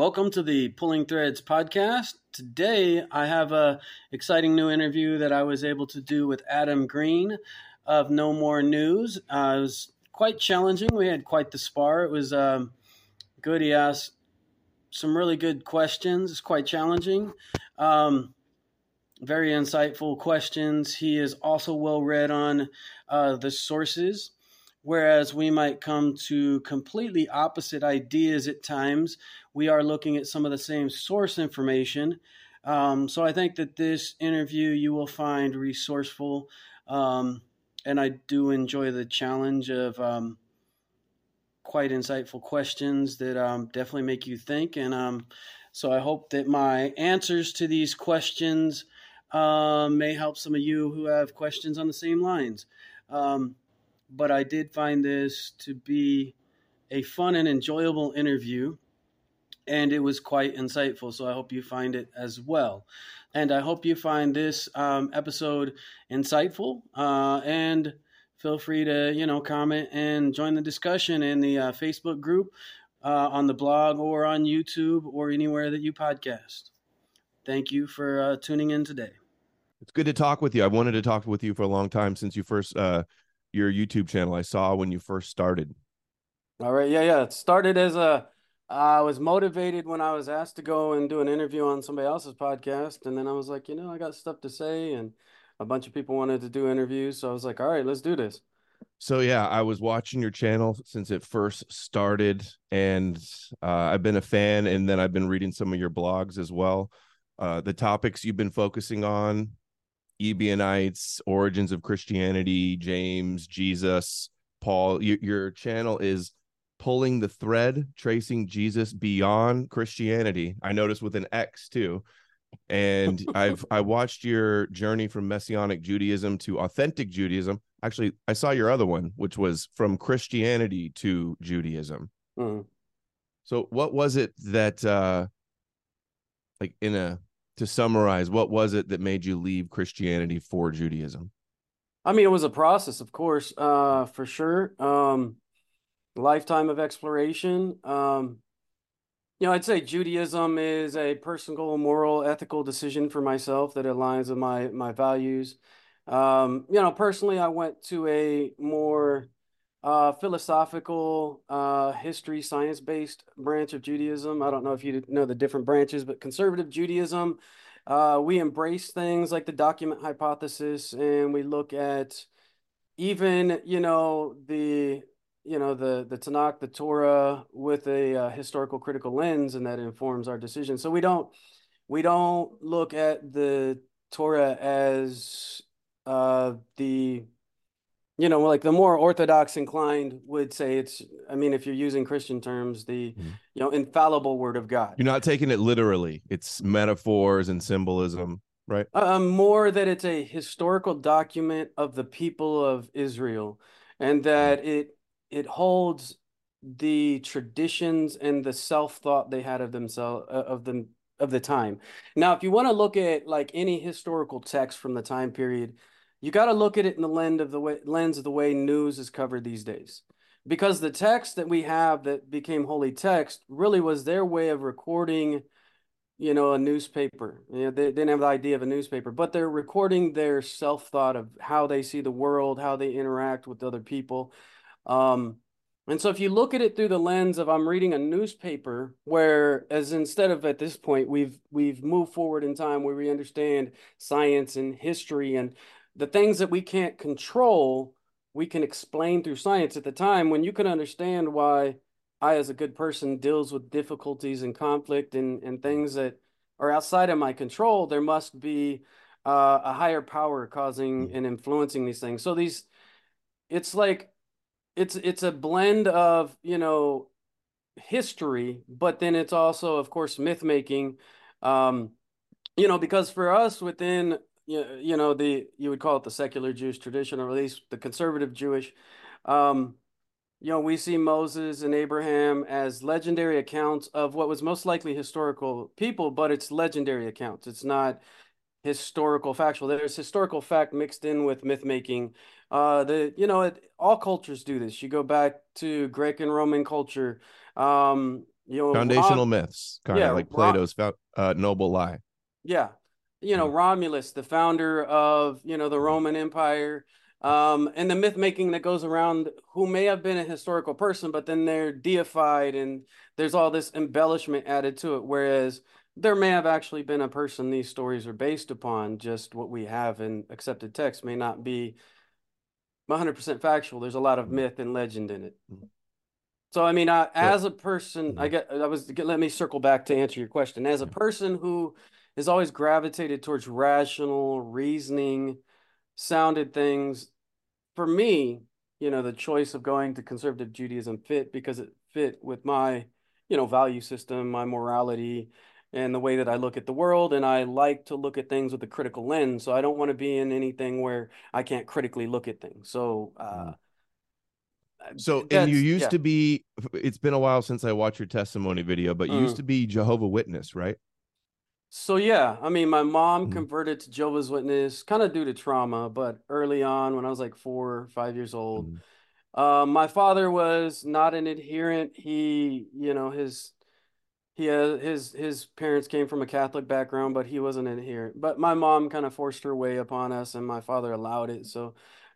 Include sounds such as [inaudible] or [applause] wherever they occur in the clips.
welcome to the Pulling Threads podcast. Today, I have a exciting new interview that I was able to do with Adam Green of Know More News. Uh, it was quite challenging. We had quite the spar. It was um, good. He asked some really good questions. It's quite challenging. Um, very insightful questions. He is also well read on uh, the sources whereas we might come to completely opposite ideas at times. We are looking at some of the same source information. Um, so I think that this interview you will find resourceful. Um, and I do enjoy the challenge of um, quite insightful questions that um, definitely make you think. And um, so I hope that my answers to these questions uh, may help some of you who have questions on the same lines. Um, but I did find this to be a fun and enjoyable interview, and it was quite insightful. So I hope you find it as well. And I hope you find this um, episode insightful. Uh, and feel free to you know comment and join the discussion in the uh, Facebook group, uh, on the blog, or on YouTube, or anywhere that you podcast. Thank you for uh, tuning in today. It's good to talk with you. I wanted to talk with you for a long time since you first uh, your YouTube channel. I saw when you first started. All right. Yeah. Yeah. It started as a, I was motivated when I was asked to go and do an interview on somebody else's podcast. And then I was like, you know, I got stuff to say. And a bunch of people wanted to do interviews. So I was like, all right, let's do this. So yeah, I was watching your channel since it first started, and uh, I've been a fan, and then I've been reading some of your blogs as well. Uh, the topics you've been focusing on Ebionites, origins of Christianity, James, Jesus, Paul. Your, your channel is pulling the thread, tracing Jesus beyond Christianity. I noticed with an X too. And [laughs] I've I watched your journey from Messianic Judaism to authentic Judaism. Actually, I saw your other one, which was from Christianity to Judaism. Mm. So what was it that uh like in a to summarize, what was it that made you leave Christianity for Judaism? I mean, it was a process, of course, uh, for sure. Um, lifetime of exploration. Um, you know, I'd say Judaism is a personal, moral, ethical decision for myself that aligns with my my values. Um, you know, personally, I went to a more uh, philosophical, uh, history, science based branch of Judaism. I don't know if you know the different branches, but conservative Judaism, uh, we embrace things like the document hypothesis and we look at even, you know, the you know the the Tanakh, the Torah, with a uh, historical critical lens, and that informs our decision. So we don't we don't look at the Torah as uh, the you know, like the more orthodox inclined would say it's, I mean, if you're using Christian terms, the, mm-hmm. you know, infallible word of God. You're not taking it literally. It's metaphors and symbolism, right? Uh, um, more that it's a historical document of the people of Israel and that mm-hmm. it, it holds the traditions and the self-thought they had of themselves, uh, of them, of the time. Now, if you want to look at like any historical text from the time period, you got to look at it in the lens of the way lens of the way news is covered these days. Because the text that we have that became holy text really was their way of recording you know a newspaper. You know, they, didn't have the idea of a newspaper but they're recording their self-thought of how they see the world how they interact with other people. Um, and so if you look at it through the lens of I'm reading a newspaper where as instead of at this point we've we've moved forward in time where we understand science and history and the things that we can't control, we can explain through science at the time when you can understand why I, as a good person, deals with difficulties and conflict and, and things that are outside of my control, there must be uh, a higher power causing mm. and influencing these things. So these, it's like, it's it's a blend of you know history, but then it's also, of course, myth making. Um, you know, because for us within you, you know the you would call it the secular Jewish tradition, or at least the conservative Jewish. Um, you know, we see Moses and Abraham as legendary accounts of what was most likely historical people, but it's legendary accounts. It's not historical factual. There's historical fact mixed in with myth making. Uh, the you know it, all cultures do this. You go back to Greek and Roman culture. Um, you know, Foundational myths, kind yeah, of like Plato's uh, noble lie. Yeah. You know, Mm. Romulus, the founder of, you know, the Roman Empire, um, and the myth making that goes around who may have been a historical person, but then they're deified and there's all this embellishment added to it. Whereas there may have actually been a person these stories are based upon, just what we have in accepted text may not be 100% factual. There's a lot of Mm. myth and legend in it. Mm. So I mean, I, as a person, I Mhm. get I was let me circle back to answer your question. As a person who has always gravitated towards rational reasoning, sounded things, for me, you know, the choice of going to conservative Judaism fit because it fit with my, you know, value system, my morality, and the way that I look at the world. And I like to look at things with a critical lens. So I don't want to be in anything where I can't critically look at things. So uh So, and you used yeah. to be, it's been a while since I watched your testimony video, but you used Mm. to be Jehovah Witness, right? So yeah, I mean, my mom Mhm. converted to Jehovah's Witness kind of due to trauma, but early on when I was like four or five years old. Mhm. Um, my father was not an adherent. He, you know, his he had his his parents came from a Catholic background, but he wasn't an adherent. But my mom kind of forced her way upon us, and my father allowed it. So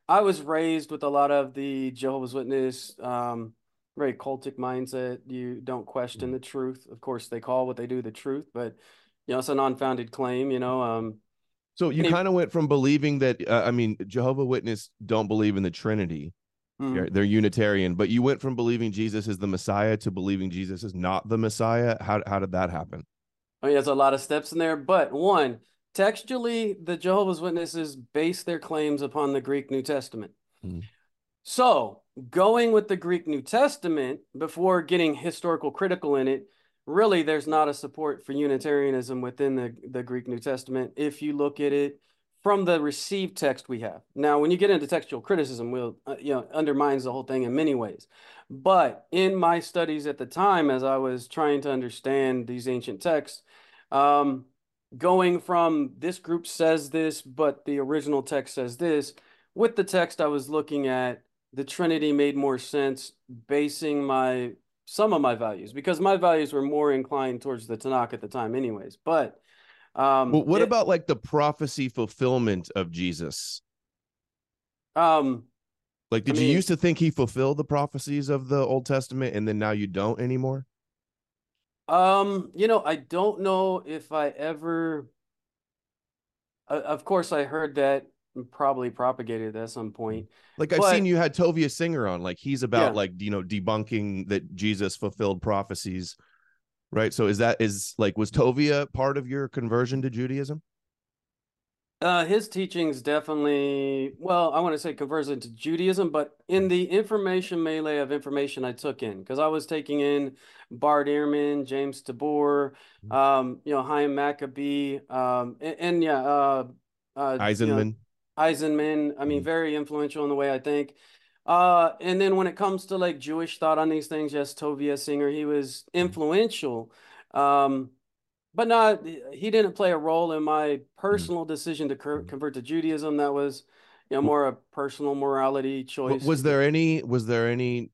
I was raised with a lot of the Jehovah's Witness, um, very cultic mindset. You don't question the truth. Of course, they call what they do the truth, but you know, it's an unfounded claim, you know. Um, So you kind of went from believing that, uh, I mean, Jehovah Witness don't believe in the Trinity. mm. They're, they're Unitarian, but you went from believing Jesus is the Messiah to believing Jesus is not the Messiah. How, how did that happen? I mean, there's a lot of steps in there, but one, textually, the Jehovah's Witnesses base their claims upon the Greek New Testament. Mhm. So, going with the Greek New Testament before getting historical critical in it, really there's not a support for Unitarianism within the, the Greek New Testament if you look at it from the received text we have. Now, when you get into textual criticism, will uh, you know undermines the whole thing in many ways. But in my studies at the time, as I was trying to understand these ancient texts, um, going from this group says this, but the original text says this, with the text I was looking at, the Trinity made more sense basing my some of my values because my values were more inclined towards the Tanakh at the time, anyways. But um, Well, what it- about like the prophecy fulfillment of Jesus? um? Like, did I you mean- used to think he fulfilled the prophecies of the Old Testament and then now you don't anymore? Um, you know, I don't know if I ever. Uh, of course, I heard that probably propagated at some point. Like I've But- seen you had Tovia Singer on, like he's about Yeah. like you know debunking that Jesus fulfilled prophecies, right? So is that is like was Tovia part of your conversion to Judaism? Uh, his teachings definitely, well, I want to say conversion to Judaism, but in the information melee of information I took in, because I was taking in Bart Ehrman, James Tabor, um, you know, Hyam Maccoby, um, and, and yeah, uh, uh, you know, Eisenman. I mean, Mhm. very influential in the way I think. Uh, and then when it comes to like Jewish thought on these things, yes, Tovia Singer, he was influential. Um, but not, he didn't play a role in my personal decision to convert to Judaism. That was, you know, more a personal morality choice. Was there any was there any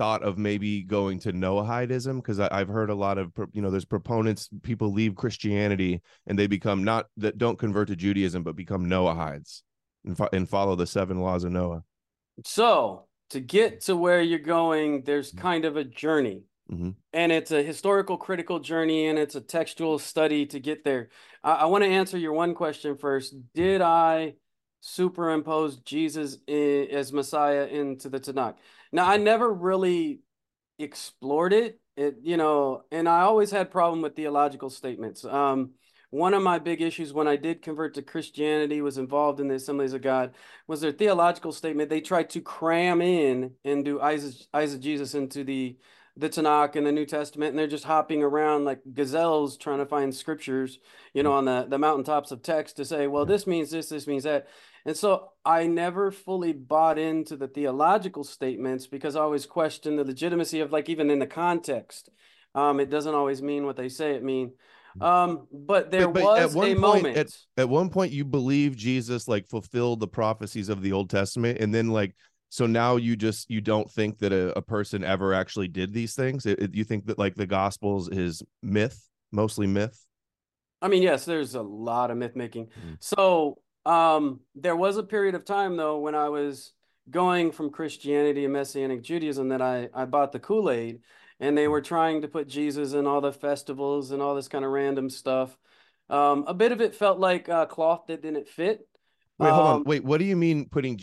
thought of maybe going to Noahidism? Because I've heard a lot of you know there's proponents people leave Christianity and they become not that don't convert to Judaism but become Noahides and, fo- and follow the seven laws of Noah. So to get to where you're going, there's mm-hmm. kind of a journey. Mhm. and it's a historical critical journey and it's a textual study to get there. I, I want to answer your one question first. Mm-hmm. Did I superimpose Jesus i- as Messiah into the Tanakh? Now, I never really explored it. It, you know, and I always had problem with theological statements. Um, one of my big issues when I did convert to Christianity was involved in the Assemblies of God was their theological statement. They tried to cram in and do Jesus into the the Tanakh and the New Testament, and they're just hopping around like gazelles trying to find scriptures, you know, on the, the mountaintops of text to say, well, this means this, this means that. And so I never fully bought into the theological statements because I always questioned the legitimacy of like even in the context. Um, it doesn't always mean what they say it mean. Um, but there But- but at was one a point- moment. At one point, you believe Jesus like fulfilled the prophecies of the Old Testament, and then like so now you just you don't think that a, a person ever actually did these things it, it, you think that like the gospels is myth mostly myth I mean, yes, there's a lot of myth making. Mhm. So, um, there was a period of time though when I was going from Christianity and Messianic Judaism that I I bought the Kool-Aid and they were trying to put Jesus in all the festivals and all this kind of random stuff. Um, a bit of it felt like uh, cloth that didn't fit. wait hold on Um, wait what do you mean putting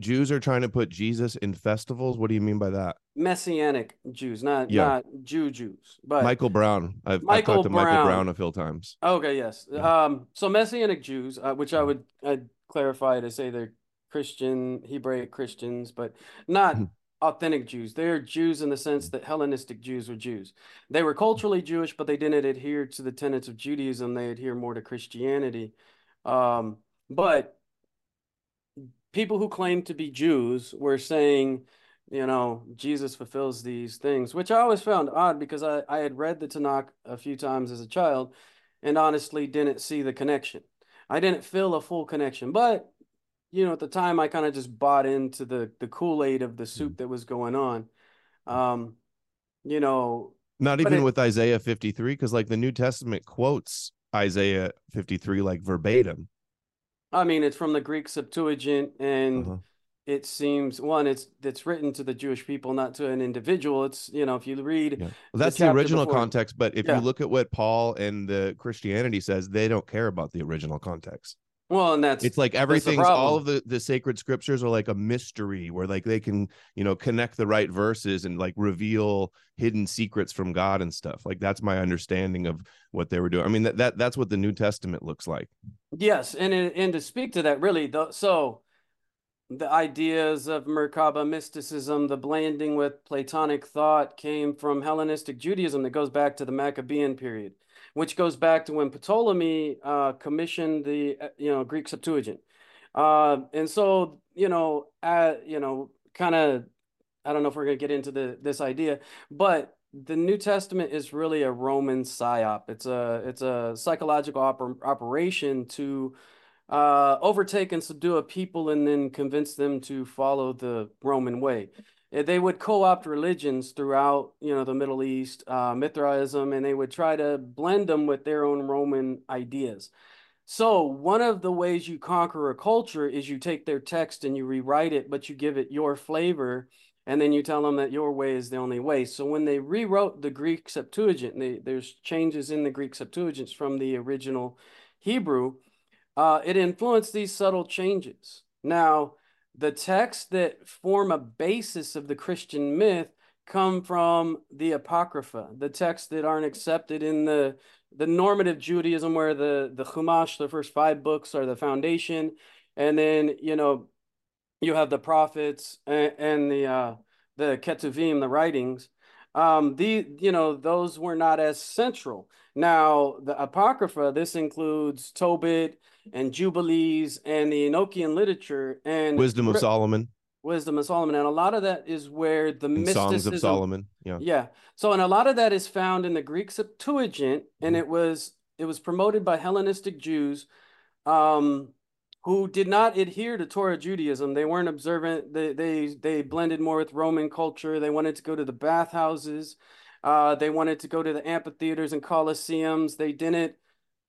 jews are trying to put jesus in festivals what do you mean by that Messianic Jews, not Yeah. not Jew Jews, but michael brown i've, I've Michael talked to michael Brown. brown a few times Okay, yes. Yeah. Um, so Messianic Jews, uh, which I Mhm. would I'd clarify to say they're Christian, Hebraic Christians, but not Mhm. authentic Jews. They're Jews in the sense that Hellenistic Jews were Jews. They were culturally Jewish, but they didn't adhere to the tenets of Judaism. They adhere more to Christianity. Um, but people who claim to be Jews were saying, you know, Jesus fulfills these things, which I always found odd because I, I had read the Tanakh a few times as a child and honestly didn't see the connection. I didn't feel a full connection, but you know, at the time I kind of just bought into the the Kool-Aid of the soup that was going on. Um, you know, not even it- with isaiah 53 because like the new testament quotes isaiah 53 like verbatim I mean, it's from the Greek Septuagint and Uh-huh. it seems one, it's it's written to the Jewish people, not to an individual. It's, you know, if you read Yeah. Well, that's the, chapter original before- context. But if Yeah. you look at what Paul and the Christianity says, they don't care about the original context. Well, and that's It's like everything's all of the the sacred scriptures are like a mystery where like they can you know connect the right verses and like reveal hidden secrets from God and stuff. Like that's my understanding of what they were doing. I mean that, that that's what the New Testament looks like. Yes, and and to speak to that, really, the, so the ideas of Merkaba mysticism, the blending with Platonic thought, came from Hellenistic Judaism that goes back to the Maccabean period, which goes back to when Ptolemy uh, commissioned the uh, you know Greek Septuagint, uh, and so you know, uh, you know, kind of, I don't know if we're gonna get into the this idea, but the New Testament is really a Roman psyop. It's a it's a psychological oper operation to uh, overtake and subdue a people and then convince them to follow the Roman way. Uh, They would co-opt religions throughout, you know, the Middle East, uh, Mithraism, and they would try to blend them with their own Roman ideas. So one of the ways you conquer a culture is you take their text and you rewrite it, but you give it your flavor, and then you tell them that your way is the only way. So when they rewrote the Greek Septuagint, they, there's changes in the Greek Septuagint from the original Hebrew. Uh, it influenced these subtle changes. Now, the texts that form a basis of the Christian myth come from the Apocrypha, the texts that aren't accepted in the the normative Judaism, where the the Chumash, the first five books, are the foundation, and then you know you have the prophets and, and the uh, the Ketuvim, the writings. Um, the you know those were not as central. Now the Apocrypha, this includes Tobit and Jubilees and the Enochian literature and Wisdom of Solomon Wisdom of Solomon, and a lot of that is where the and mysticism. Songs of Solomon. Yeah. Yeah. So, and a lot of that is found in the Greek Septuagint, and Mhm. it was it was promoted by Hellenistic Jews, um, who did not adhere to Torah Judaism. They weren't observant. They they they blended more with Roman culture. They wanted to go to the bathhouses. Uh, they wanted to go to the amphitheaters and coliseums. They didn't.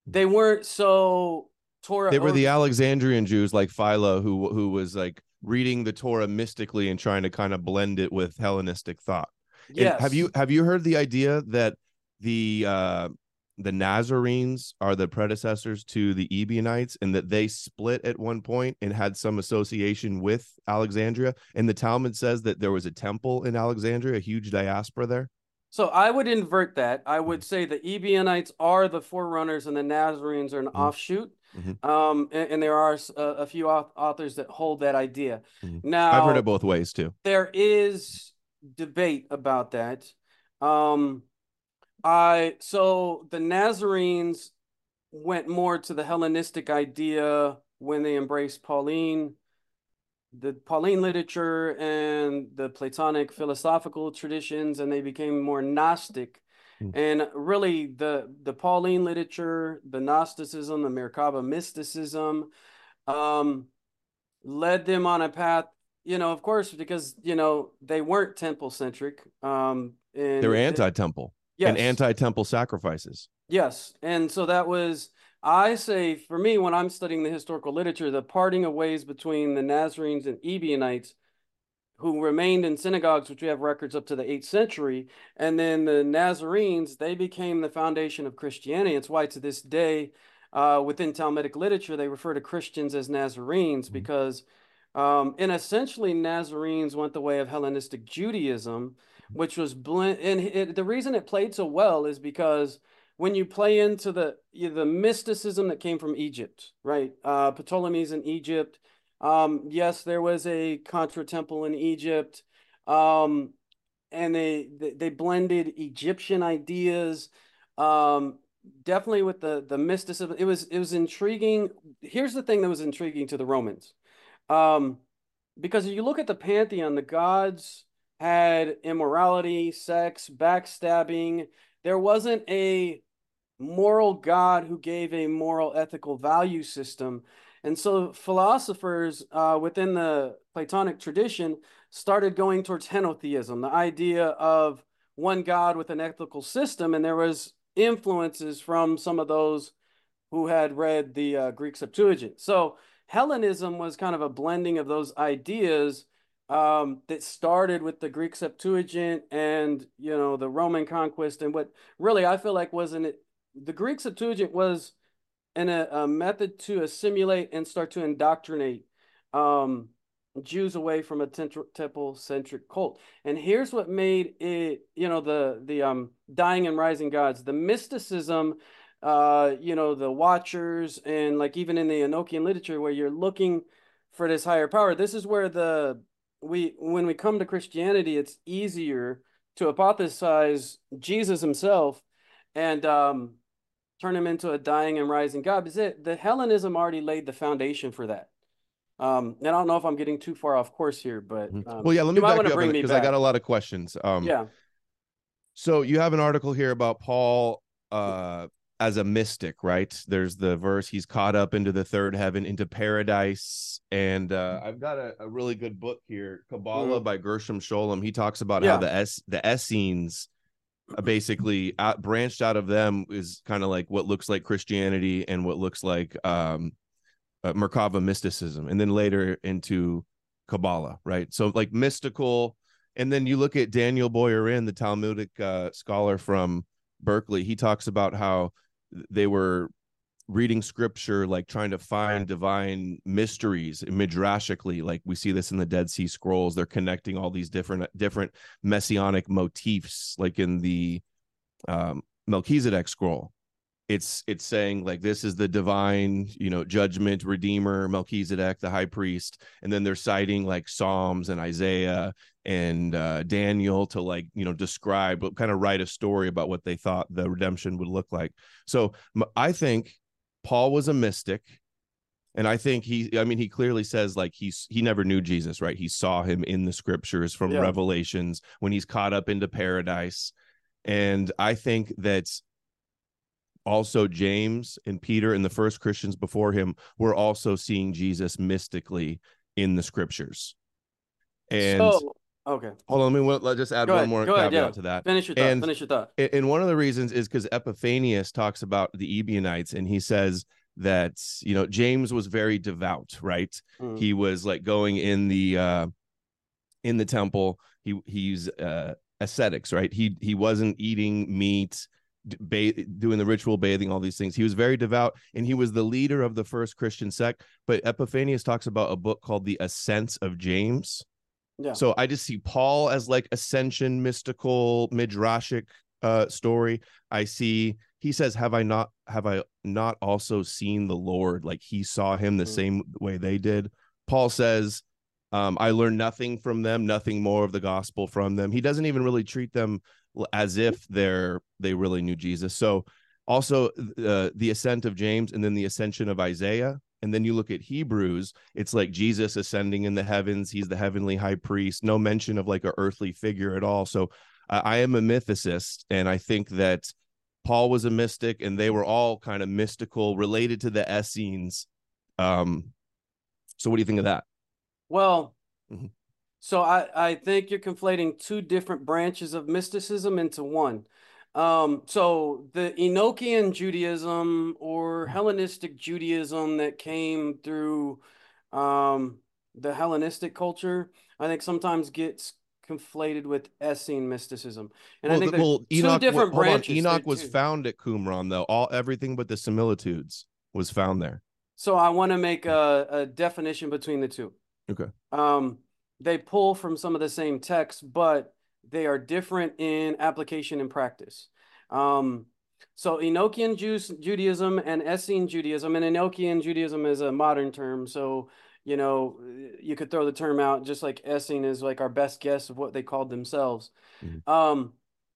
They weren't so Torah. They were the Alexandrian Jews like Philo who who was like reading the Torah mystically and trying to kind of blend it with Hellenistic thought. And Yes. have you have you heard the idea that the uh the Nazarenes are the predecessors to the Ebionites and that they split at one point and had some association with Alexandria and the Talmud says that there was a temple in Alexandria a huge diaspora there So I would invert that. I would say the Ebionites are the forerunners and the Nazarenes are an offshoot. Mhm. Um, and, and there are a few authors that hold that idea. Mhm. Now, I've heard it both ways too there is debate about that. Um, I so the Nazarenes went more to the Hellenistic idea when they embraced Pauline, the Pauline literature and the Platonic philosophical traditions, and they became more Gnostic. Hmm. And really, the the Pauline literature, the Gnosticism, the Merkaba mysticism, um, led them on a path you know, of course, because you know they weren't temple centric. Um, and They're anti-temple yes, and anti-temple sacrifices. yes, and so that was. I say for me, when I'm studying the historical literature, the parting of ways between the Nazarenes and Ebionites who remained in synagogues, which we have records up to the 8th century. And then the Nazarenes, they became the foundation of Christianity. It's why to this day, uh, within Talmudic literature, they refer to Christians as Nazarenes Mhm. because, um, and essentially, Nazarenes went the way of Hellenistic Judaism, which was blend. And it, the reason it played so well is because when you play into the the mysticism that came from Egypt, right? Uh, Ptolemy's in Egypt. Um, yes, there was a Contra temple in Egypt. Um, and they, they they blended Egyptian ideas. Um, definitely with the the mysticism. It was it was intriguing. Here's the thing that was intriguing to the Romans. Um, because if you look at the pantheon, the gods had immorality, sex, backstabbing. There wasn't a moral God who gave a moral ethical value system. And so philosophers uh, within the Platonic tradition started going towards henotheism, the idea of one God with an ethical system. And there was influences from some of those who had read the uh, Greek Septuagint. So Hellenism was kind of a blending of those ideas um, that started with the Greek Septuagint and you know the Roman conquest and what really I feel like wasn't it the Greek Septuagint was an, a, a method to assimilate and start to indoctrinate um, Jews away from a temple centric cult. And here's what made it, you know, the the um dying and rising gods, the mysticism, uh, you know, the watchers, and like even in the Enochian literature where you're looking for this higher power. This is where the we when we come to Christianity, it's easier to hypothesize Jesus himself and um turn him into a dying and rising God. Is it, the Hellenism already laid the foundation for that. Um, and I don't know if I'm getting too far off course here, but Mhm. um, well, yeah, let me back you up because I got a lot of questions. Um, yeah, So you have an article here about Paul uh as a mystic, right? There's the verse he's caught up into the third heaven, into paradise. And uh I've got a, a really good book here, Kabbalah by Gershom Scholem. He talks about how Mm-hmm. The S the Essenes basically out, branched out of them is kind of like what looks like Christianity and what looks like um uh, Merkava mysticism, and then later into Kabbalah, right? So like mystical, and then you look at Daniel Boyarin, the Talmudic uh, scholar from Berkeley. He talks about how they were reading scripture, like trying to find divine mysteries midrashically. Like we see this in the Dead Sea Scrolls. They're connecting all these different different messianic motifs, like in the um, Melchizedek scroll it's it's saying like this is the divine you know judgment redeemer melchizedek the high priest and then they're citing like psalms and isaiah and uh, daniel to like you know describe kind of write a story about what they thought the redemption would look like so I think paul was a mystic and i think he i mean he clearly says like he's he never knew jesus right he saw him in the scriptures from Yeah. revelations when he's caught up into paradise and i think that also James and Peter and the first Christians before him were also seeing Jesus mystically in the scriptures. And so okay, hold on, let me let's just add Go one ahead, more go ahead, caveat yeah. to that. finish your thought. And- finish your thought. And one of the reasons is because Epiphanius talks about the Ebionites, and he says that you know James was very devout, right? Mm. He was like going in the uh in the temple. He he's uh ascetics, right? He he wasn't eating meat, ba- doing the ritual bathing, all these things. He was very devout, and he was the leader of the first Christian sect. But Epiphanius talks about a book called The Ascents of James. Yeah, So I just see Paul as like ascension, mystical, midrashic uh story. I see he says, Have I not have I not also seen the Lord? Like he saw him the Mm. same way they did. Paul says, um, I learned nothing from them, nothing more of the gospel from them. He doesn't even really treat them as if they're they really knew Jesus. So also uh, the ascent of James and then the ascension of Isaiah. And then you look at Hebrews, it's like Jesus ascending in the heavens. He's the heavenly high priest. No mention of like a earthly figure at all. So I I am a mythicist, and I think that Paul was a mystic, and they were all kind of mystical, related to the Essenes. Um, so what do you think of that? Well, Mm-hmm. So I, I think you're conflating two different branches of mysticism into one. Um, so the Enochian Judaism or mm-hmm. Hellenistic Judaism that came through um, the Hellenistic culture, I think sometimes gets conflated with Essene mysticism. And well, I think the, well, Enoch, two different well, branches. On. Enoch was too. found at Qumran, though. All everything but the similitudes was found there. So I want to make a, a definition between the two. Okay. Um, they pull from some of the same texts, but they are different in application and practice. Um, so Enochian Jews, Judaism and Essene Judaism, and Enochian Judaism is a modern term. So you know, you could throw the term out just like Essene is like our best guess of what they called themselves. Mm-hmm. Um,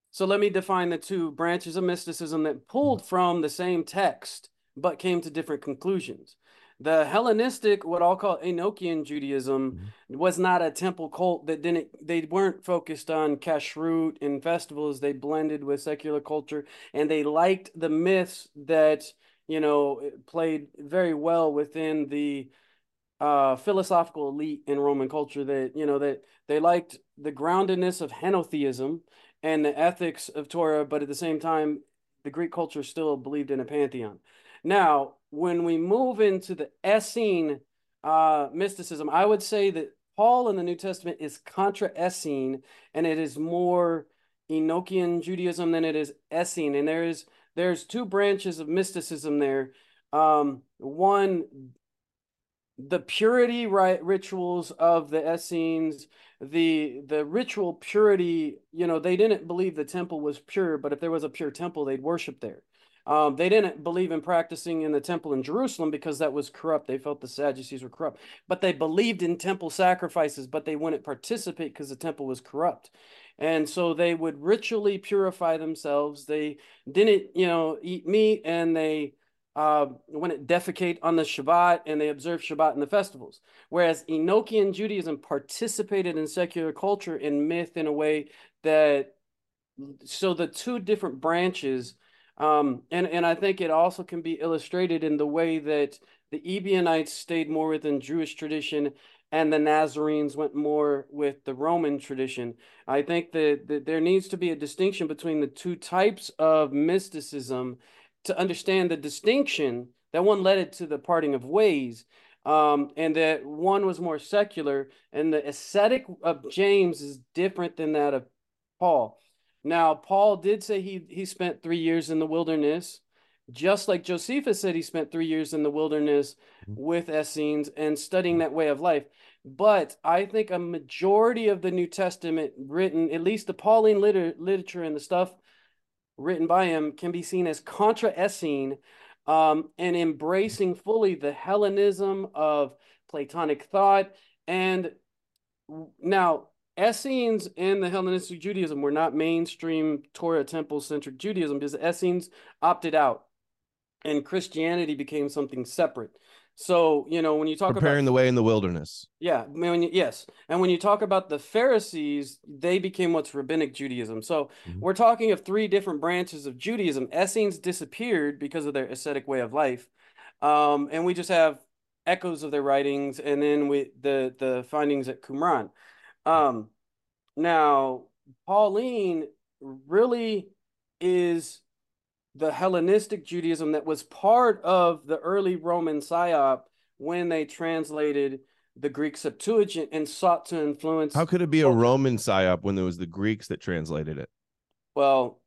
so let me define the two branches of mysticism that pulled mm-hmm. from the same text but came to different conclusions. The Hellenistic, what I'll call Enochian Judaism, mm-hmm. was not a temple cult that didn't, they weren't focused on kashrut and festivals. They blended with secular culture and they liked the myths that, you know, played very well within the uh, philosophical elite in Roman culture that you know that they liked the groundedness of henotheism and the ethics of Torah, but at the same time, the Greek culture still believed in a pantheon. Now, when we move into the Essene uh, mysticism, I would say that Paul in the New Testament is contra Essene, and it is more Enochian Judaism than it is Essene. And there is there's two branches of mysticism there. Um, one the purity right rituals of the Essenes, the the ritual purity, you know, they didn't believe the temple was pure, but if there was a pure temple, they'd worship there. Um, they didn't believe in practicing in the temple in Jerusalem because that was corrupt. They felt the Sadducees were corrupt, but they believed in temple sacrifices, but they wouldn't participate because the temple was corrupt. And so they would ritually purify themselves. They didn't, you know, eat meat and they uh, it defecate on the Shabbat and they observe Shabbat in the festivals. Whereas Enochian Judaism participated in secular culture and myth in a way that, so the two different branches, um, and, and I think it also can be illustrated in the way that the Ebionites stayed more within Jewish tradition and the Nazarenes went more with the Roman tradition. I think that, that there needs to be a distinction between the two types of mysticism to understand the distinction that one led it to the parting of ways um, and that one was more secular and the ascetic of james is different than that of paul now paul did say he he spent three years in the wilderness just like josephus said he spent three years in the wilderness mm-hmm. with essenes and studying that way of life but i think a majority of the new testament written at least the pauline liter- literature and the stuff written by him can be seen as contra Essene um, and embracing fully the Hellenism of Platonic thought. And now, Essenes and the Hellenistic Judaism were not mainstream Torah temple centric Judaism because the Essenes opted out and Christianity became something separate. So, you know, when you talk about preparing about, the way in the wilderness. Yeah. When you, yes. And when you talk about the Pharisees, they became what's rabbinic Judaism. So mm-hmm. we're talking of three different branches of Judaism. Essenes disappeared because of their ascetic way of life. Um, and we just have echoes of their writings and then we the the findings at Qumran. Um, now Pauline really is the Hellenistic Judaism that was part of the early Roman psyop when they translated the Greek Septuagint and sought to influence. How could it be a Roman psyop when there was the Greeks that translated it? Well,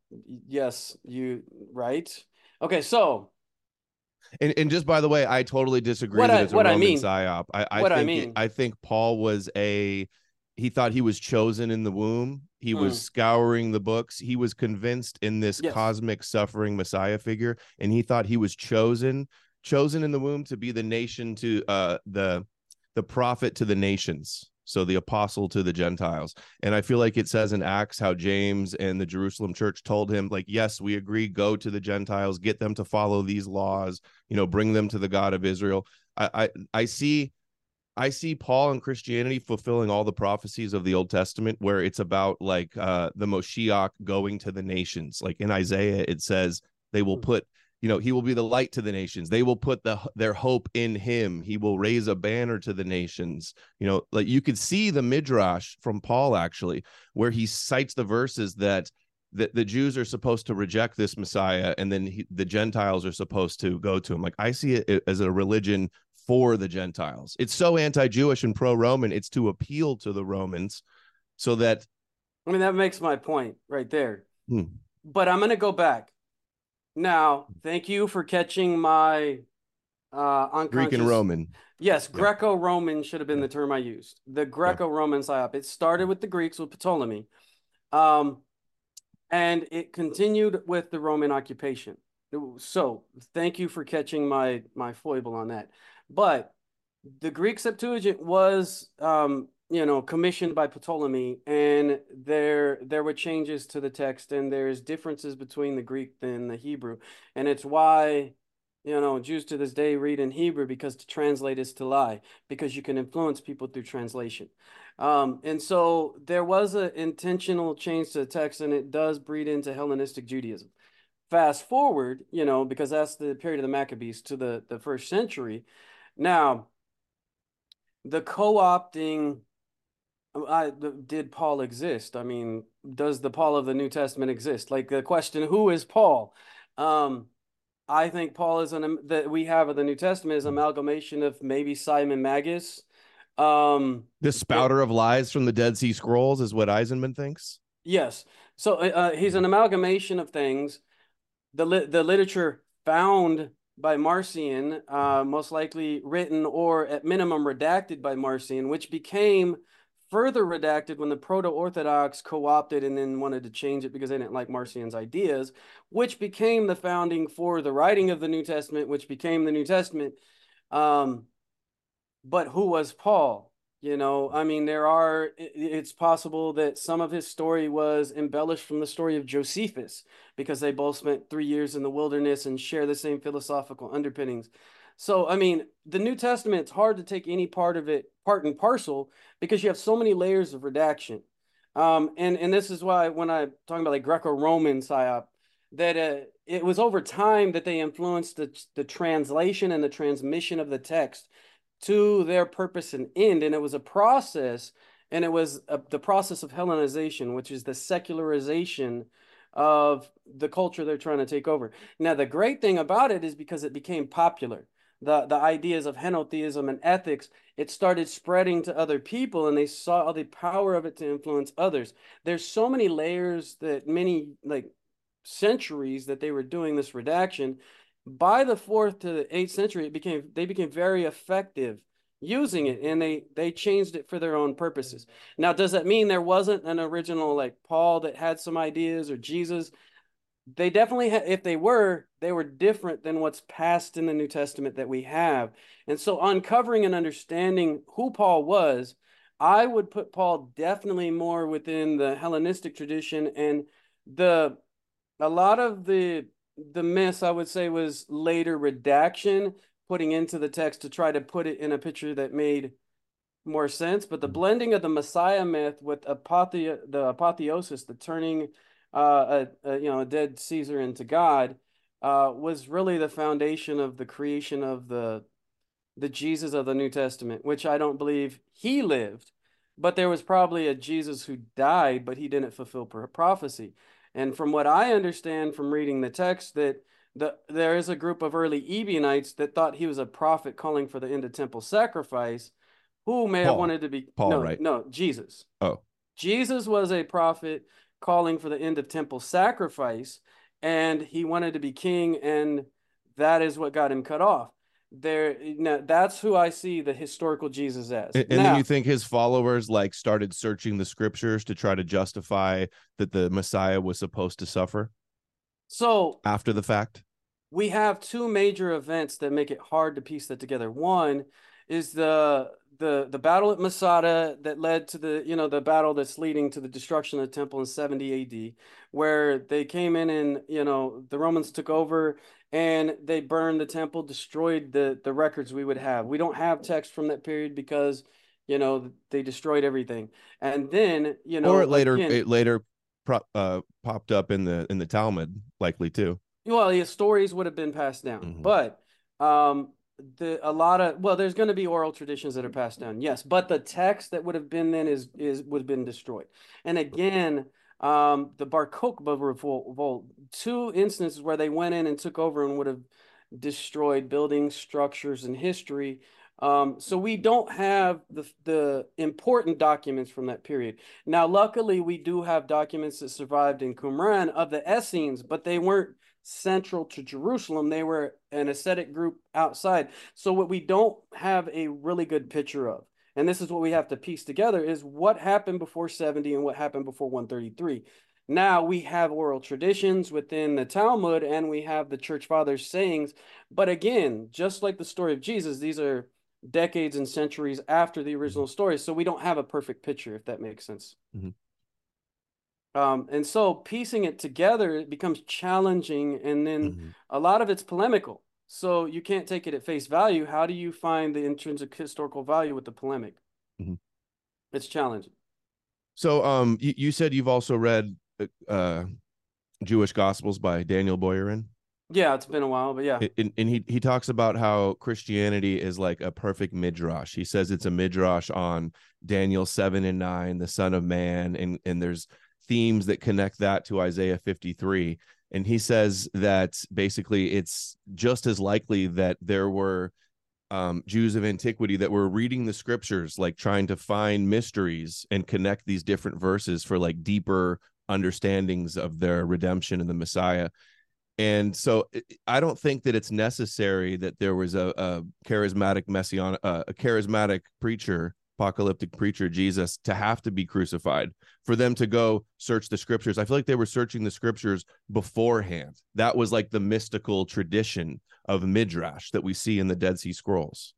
yes, you right. Okay, so. And, and just by the way, I totally disagree what that I, it's a Roman I mean, psyop. I, I what think I mean, I think Paul was a he thought he was chosen in the womb. He mm. was scouring the books. He was convinced in this yes. cosmic suffering Messiah figure, and he thought he was chosen, chosen in the womb to be the nation to uh the the prophet to the nations. So the apostle to the Gentiles. And I feel like it says in Acts how James and the Jerusalem church told him, like, yes, we agree, go to the Gentiles, get them to follow these laws, you know, bring them to the God of Israel. I I, I see I see Paul and Christianity fulfilling all the prophecies of the Old Testament, where it's about like uh, the Moshiach going to the nations. Like in Isaiah, it says they will hmm. put you know he will be the light to the nations they will put the their hope in him he will raise a banner to the nations you know like you could see the midrash from paul actually where he cites the verses that that the jews are supposed to reject this messiah and then he, the gentiles are supposed to go to him like i see it as a religion for the gentiles it's so anti-jewish and pro-roman it's to appeal to the romans so that I mean, that makes my point right there. Hmm. But I'm going to go back. Now, thank you for catching my uh, greek and roman Yes, Yeah. Greco-Roman should have been the term I used. The Greco-Roman psyop. It started with the Greeks with Ptolemy, um, and it continued with the Roman occupation. So, thank you for catching my my foible on that. But the Greek Septuagint was, um, you know, commissioned by Ptolemy, and there there were changes to the text, and there's differences between the Greek and the Hebrew, and it's why you know, Jews to this day read in Hebrew because to translate is to lie, because you can influence people through translation. Um, and so there was an intentional change to the text, and it does breed into Hellenistic Judaism. Fast forward, you know, because that's the period of the Maccabees to the, the first century. Now, the co-opting, I, did Paul exist? I mean, does the Paul of the New Testament exist? Like the question, who is Paul? Um, I think Paul is an that we have of the New Testament is amalgamation of maybe Simon Magus. Um, the spouter of lies from the dead sea scrolls is what eisenman thinks yes, so uh, he's an amalgamation of things. The li the literature found by Marcion, uh, most likely written or at minimum redacted by Marcion, which became further redacted when the proto-Orthodox co-opted and then wanted to change it because they didn't like Marcion's ideas, which became the founding for the writing of the New Testament, which became the New Testament. Um, but who was Paul? You know, I mean, there are, it's possible that some of his story was embellished from the story of Josephus because they both spent three years in the wilderness and share the same philosophical underpinnings. So, I mean, the New Testament, it's hard to take any part of it part and parcel because you have so many layers of redaction. Um, and, and this is why when I'm talking about like Greco-Roman psyop, that uh, it was over time that they influenced the, the translation and the transmission of the text to their purpose and end. And it was a process, and it was a, the process of Hellenization, which is the secularization of the culture they're trying to take over. Now, the great thing about it is because it became popular. The, the ideas of henotheism and ethics, it started spreading to other people and they saw the power of it to influence others. There's so many layers that many like centuries that they were doing this redaction by the fourth to the eighth century, it became they became very effective using it, and they they changed it for their own purposes. Now, does that mean there wasn't an original like Paul that had some ideas or Jesus? They definitely had. If they were, they were different than what's passed in the New Testament that we have. And so, uncovering and understanding who Paul was, I would put Paul definitely more within the Hellenistic tradition and the a lot of the the miss I would say was later redaction, putting into the text to try to put it in a picture that made more sense. But the blending of the Messiah myth with apothe- the apotheosis, the turning uh, a, a, you know a dead Caesar into God, uh, was really the foundation of the creation of the the Jesus of the New Testament, which I don't believe he lived, but there was probably a Jesus who died, but he didn't fulfill prophecy. And from what I understand from reading the text, that the, there is a group of early Ebionites that thought he was a prophet calling for the end of temple sacrifice, who may Paul. have wanted to be Paul, no, right? No, Jesus. Oh. Jesus was a prophet calling for the end of temple sacrifice, and he wanted to be king, and that is what got him cut off there eh, now that's who i see the historical jesus as. And, and now, then you think his followers like started searching the scriptures to try to justify that the messiah was supposed to suffer? So after the fact? we have two major events that make it hard to piece that together. One is the the the battle at Masada that led to the you know the battle that's leading to the destruction of the temple in 70 AD where they came in and you know the Romans took over and they burned the temple destroyed the the records we would have we don't have text from that period because you know they destroyed everything and then you know or it later again, it later uh, popped up in the in the Talmud likely too Well, yeah, stories would have been passed down, Mhm. but um, the a lot of well, there's going to be oral traditions that are passed down, yes, but the text that would have been then is is would have been destroyed. And again, um, the Bar Kokhba revolt, two instances where they went in and took over and would have destroyed buildings, structures, and history. Um, so we don't have the the important documents from that period. Now, luckily, we do have documents that survived in Qumran of the Essenes, but they weren't central to Jerusalem. They were an ascetic group outside. So what we don't have a really good picture of, and this is what we have to piece together, is what happened before 70 and what happened before 133. Now we have oral traditions within the Talmud and we have the church fathers' sayings. But again, just like the story of Jesus, these are decades and centuries after the original story. So we don't have a perfect picture, if that makes sense. Mhm. Um, and so piecing it together, it becomes challenging. And then Mhm. a lot of it's polemical. So you can't take it at face value. How do you find the intrinsic historical value with the polemic? Mhm. It's challenging. So, um, you, you said you've also read uh, Jewish Gospels by Daniel Boyarin. Yeah, it's been a while, but yeah. and, and he he talks about how Christianity is like a perfect midrash. He says it's a midrash on Daniel seven and nine, the Son of Man, and and there's themes that connect that to Isaiah 53. And he says that basically it's just as likely that there were um, Jews of antiquity that were reading the scriptures, like trying to find mysteries and connect these different verses for like deeper understandings of their redemption and the Messiah. And so I don't think that it's necessary that there was a, a charismatic messianic, uh, a charismatic preacher, apocalyptic preacher, Jesus, to have to be crucified for them to go search the scriptures. I feel like they were searching the scriptures beforehand. That was like the mystical tradition of midrash that we see in the Dead Sea Scrolls.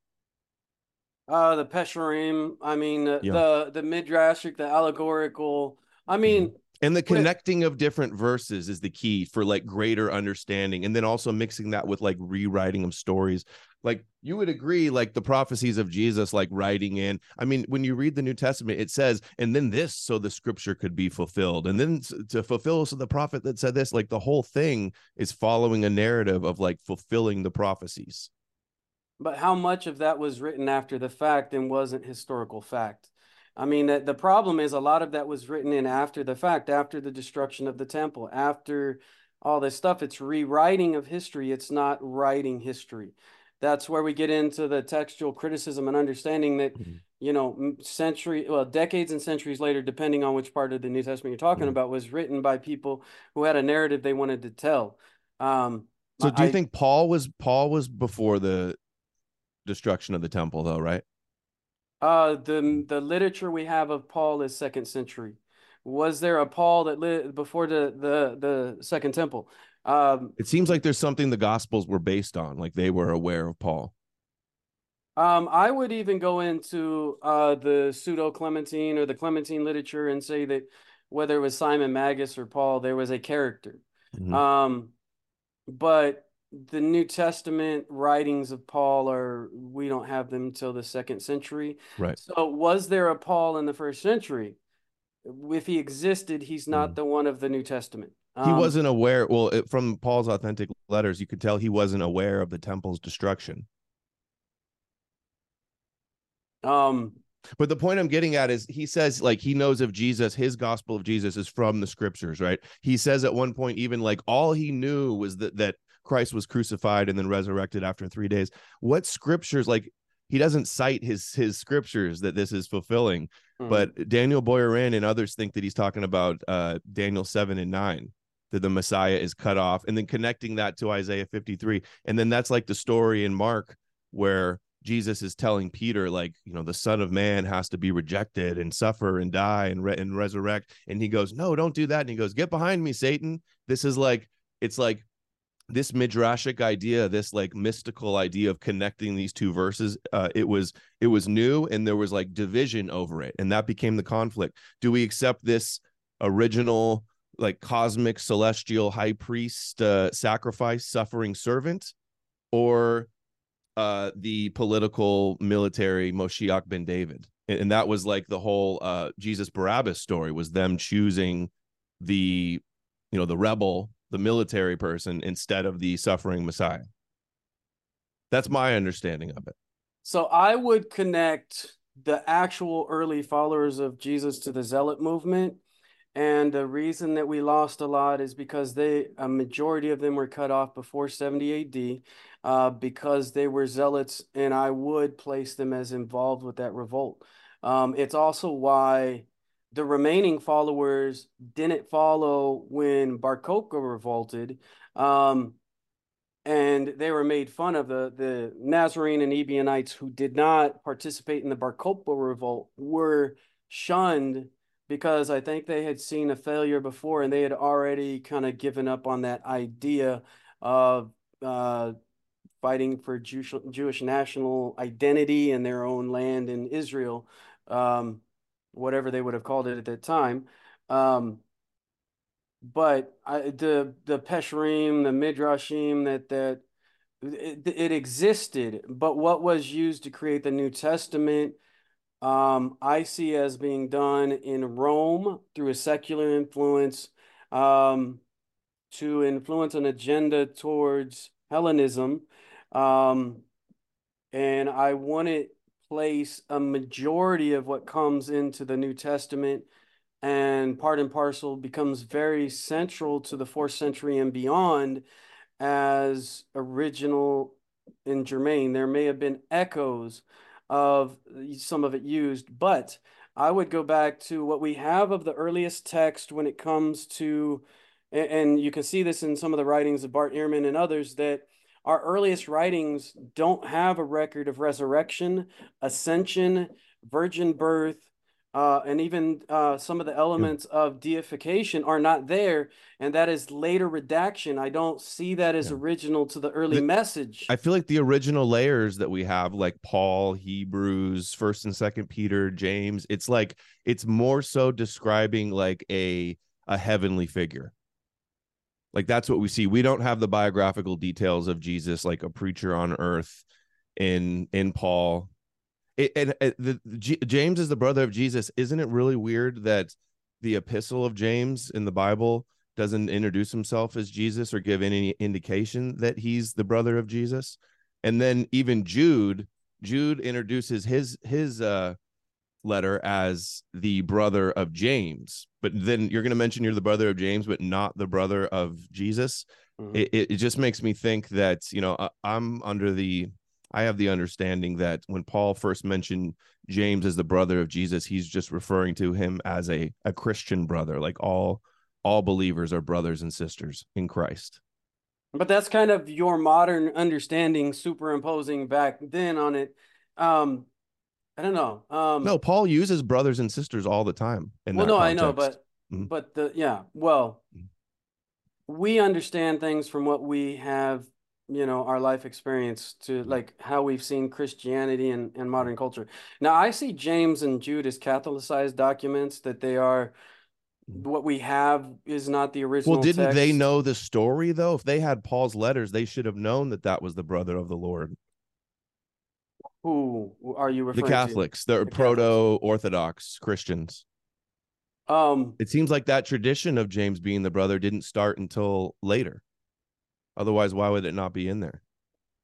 Uh, the Pesharim. I mean, Yeah. the the midrashic, the allegorical. I mean, And the connecting of different verses is the key for like greater understanding. And then also mixing that with like rewriting of stories. Like you would agree, like the prophecies of Jesus, like writing in. I mean, when you read the New Testament, it says, and then this, so the scripture could be fulfilled. And then to fulfill, so the prophet that said this, like the whole thing is following a narrative of like fulfilling the prophecies. but how much of that was written after the fact and wasn't historical fact? I mean, the, the problem is a lot of that was written in after the fact, after the destruction of the temple, after all this stuff. It's rewriting of history. It's not writing history. That's where we get into the textual criticism and understanding that, Mhm. you know, century, well, decades and centuries later, depending on which part of the New Testament you're talking Mhm. about, was written by people who had a narrative they wanted to tell. Um, So do you I- think Paul was Paul was before the destruction of the temple, though, right? Uh, the the literature we have of Paul is second century. Was there a Paul that lived before the the the Second Temple? Um, It seems like there's something the gospels were based on, like they were aware of Paul. um, I would even go into uh the pseudo Clementine or the Clementine literature and say that whether it was Simon Magus or Paul, there was a character. Mhm. Um, but the New Testament writings of Paul are we don't have them until the second century. Right. So was there a Paul in the first century? If he existed, he's not Mhm. the one of the New Testament. He Um, wasn't aware. Well, it, from Paul's authentic letters, you could tell he wasn't aware of the temple's destruction. Um, But the point I'm getting at is he says, like, he knows of Jesus, his gospel of Jesus is from the scriptures, right? He says at one point, even like all he knew was that that Christ was crucified and then resurrected after three days. What scriptures, like, he doesn't cite his his scriptures that this is fulfilling. mhm. But Daniel Boyarin and others think that he's talking about uh, Daniel 7 and 9, that the Messiah is cut off, and then connecting that to Isaiah 53. And then that's like the story in Mark where Jesus is telling Peter, like, you know, the Son of Man has to be rejected and suffer and die and, re- and resurrect. And he goes, No, don't do that. And he goes, Get behind me, Satan. This is like, it's like this midrashic idea this like mystical idea of connecting these two verses uh it was it was new and there was like division over it and that became the conflict. Do we accept this original like cosmic celestial high priest uh sacrifice suffering servant? Or uh the political military Moshiach ben David? And, and that was like the whole uh Jesus Barabbas story was them choosing the you know the rebel the military person instead of the suffering Messiah. That's my understanding of it. So I would connect the actual early followers of Jesus to the zealot movement. And the reason that we lost a lot is because they, a majority of them were cut off before 70 AD uh, because they were zealots, and I would place them as involved with that revolt. Um, it's also why the remaining followers didn't follow when Bar Kokhba revolted. Um, and they were made fun of the the Nazarene and Ebionites who did not participate in the Bar Kokhba revolt were shunned because I think they had seen a failure before and they had already kind of given up on that idea of uh, fighting for Jewish, Jewish national identity and their own land in Israel, um, whatever they would have called it at that time. Um, but I, the the Pesharim, the Midrashim, that that it, it, existed, but what was used to create the New Testament, um, I see as being done in Rome through a secular influence um, to influence an agenda towards Hellenism, um, and I want to place a majority of what comes into the New Testament and part and parcel becomes very central to the fourth century and beyond as original in Germain. There may have been echoes of some of it used, but I would go back to what we have of the earliest text when it comes to, and you can see this in some of the writings of Bart Ehrman and others, that our earliest writings don't have a record of resurrection, ascension, virgin birth, uh, and even uh, some of the elements of deification are not there, and that is later redaction. I don't see that as yeah. original to the early the, message. I feel like the original layers that we have, like Paul, Hebrews, First and Second Peter, James, it's like it's more so describing like a a heavenly figure. Like that's what we see. We don't have the biographical details of Jesus, like a preacher on earth in in Paul it, and, and the, G, James is the brother of Jesus. Isn't it really weird that the epistle of James in the Bible doesn't introduce himself as Jesus or give any indication that he's the brother of Jesus? And then even Jude, Jude introduces his his uh letter as the brother of James. But then you're going to mention you're the brother of James, but not the brother of Jesus. Mm-hmm. It, it just makes me think that you know I'm under the I have the understanding that when Paul first mentioned James as the brother of Jesus, he's just referring to him as a, a Christian brother, like all all believers are brothers and sisters in Christ. But that's kind of your modern understanding superimposing back then on it. Um I don't know. Um No, Paul uses brothers and sisters all the time. well, no, context. I know, but mm-hmm. but the yeah, well, mm-hmm. we understand things from what we have you know our life experience to mm-hmm. like how we've seen christianity and, and modern culture now i see james and jude as catholicized documents that they are mm-hmm. what we have is not the original well didn't text. they know the story though if they had paul's letters they should have known that that was the brother of the lord who are you referring to? the catholics to? the, the proto-orthodox christians um it seems like that tradition of james being the brother didn't start until later Otherwise, why would it not be in there?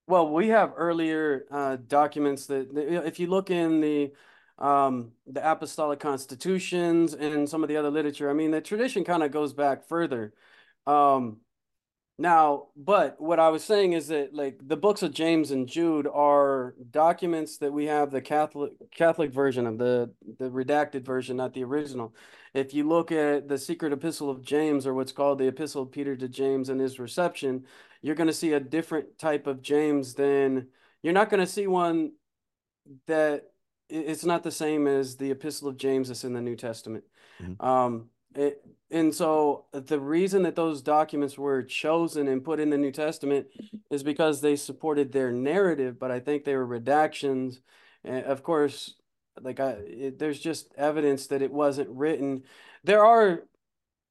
Well, we have earlier uh, documents that, if you look in the um, the apostolic constitutions and some of the other literature, I mean, the tradition kind of goes back further. Um, now, but what I was saying is that like the books of James and Jude are documents that we have the Catholic Catholic version of the the redacted version, not the original. If you look at the secret epistle of James or what's called the epistle of Peter to James and his reception, you're going to see a different type of James than you're not going to see one that it's not the same as the epistle of James that's in the New Testament. Mm-hmm. Um, it, and so the reason that those documents were chosen and put in the New Testament is because they supported their narrative, but I think they were redactions. And of course, like I, it, there's just evidence that it wasn't written. There are,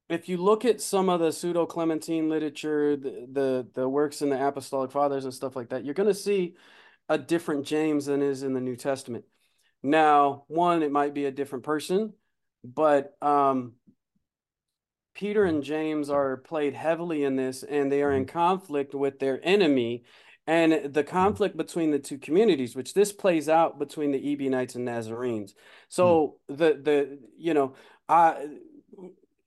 if you look at some of the pseudo Clementine literature, the, the the works in the Apostolic Fathers and stuff like that, you're going to see a different James than is in the New Testament. Now, one, it might be a different person, but um, Peter and James are played heavily in this, and they are in mm-hmm. conflict with their enemy. And the mm-hmm. conflict between the two communities, which this plays out between the Ebionites and Nazarenes. So mm-hmm. the the you know, I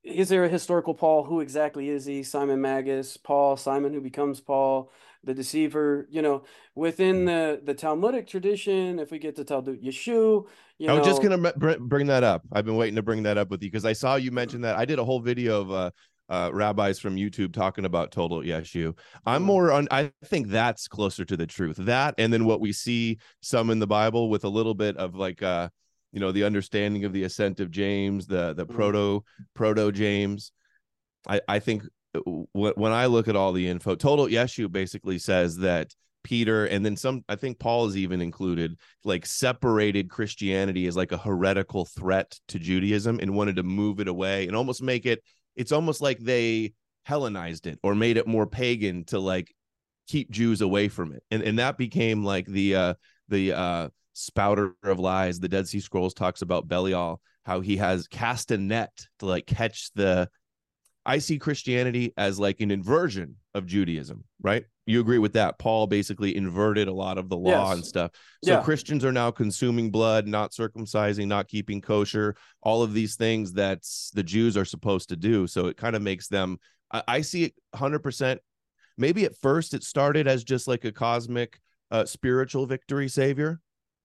is there a historical Paul? Who exactly is he? Simon Magus, Paul, Simon who becomes Paul, the deceiver. You know, within the the Talmudic tradition, if we get to Toldot Yeshu, you I was know, just gonna br- bring that up. I've been waiting to bring that up with you because I saw you mention that. I did a whole video of uh, uh, rabbis from YouTube talking about Toldot Yeshu. I'm Mhm. more on. I think that's closer to the truth. That and then what we see some in the Bible with a little bit of like uh, you know, the understanding of the ascent of James, the the Mhm. proto proto James. I I think uh, when when I look at all the info, Toldot Yeshu basically says that Peter and then some. I think Paul is even included. Like separated Christianity as like a heretical threat to Judaism and wanted to move it away and almost make it. It's almost like they Hellenized it or made it more pagan to like keep Jews away from it. And and that became like the uh the uh spouter of lies. The Dead Sea Scrolls talks about Belial, how he has cast a net to like catch the I see Christianity as like an inversion of Judaism, right? You agree with that? Paul basically inverted a lot of the law Yes. and stuff. So Yeah. Christians are now consuming blood, not circumcising, not keeping kosher, all of these things that the Jews are supposed to do. So it kind of makes them, I, I see it 100%. Maybe at first it started as just like a cosmic uh, spiritual victory savior,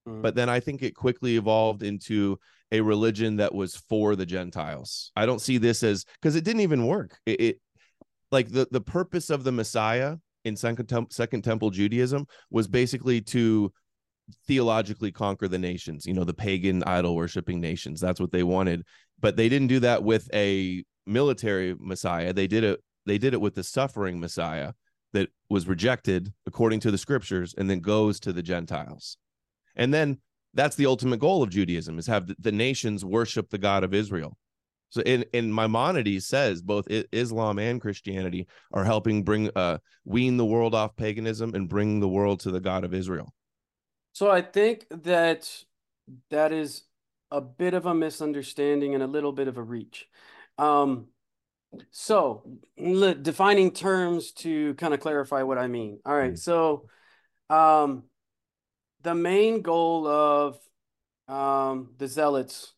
Mhm. but then I think it quickly evolved into a religion that was for the Gentiles. I don't see this as because it didn't even work. It, it like the the purpose of the Messiah in second second temple Judaism was basically to theologically conquer the nations, you know, the pagan idol worshiping nations. That's what they wanted. But they didn't do that with a military Messiah. They did it they did it with the suffering Messiah that was rejected according to the scriptures and then goes to the Gentiles. And then that's the ultimate goal of Judaism is have the nations worship the God of Israel. So in in Maimonides says both Islam and Christianity are helping bring uh wean the world off paganism and bring the world to the God of Israel. So I think that that is a bit of a misunderstanding and a little bit of a reach. Um, so le- defining terms to kind of clarify what I mean. All right. Mhm. So um, the main goal of um, the Zealots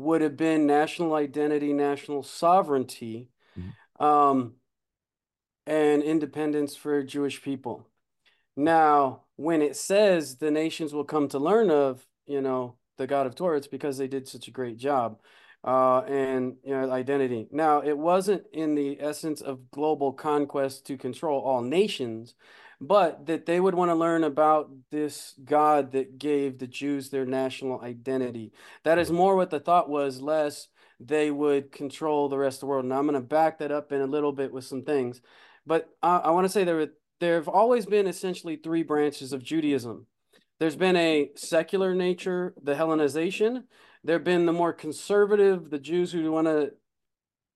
would have been national identity, national sovereignty, Mhm. um, and independence for Jewish people. Now, when it says the nations will come to learn of, you know, the God of Torah, it's because they did such a great job uh, and, you know, identity. Now, it wasn't in the essence of global conquest to control all nations, but that they would want to learn about this God that gave the Jews their national identity. That is more what the thought was, less they would control the rest of the world. Now, I'm going to back that up in a little bit with some things. But uh, I want to say there were there have always been essentially three branches of Judaism. There's been a secular nature, the Hellenization. There have been the more conservative, the Jews who want to,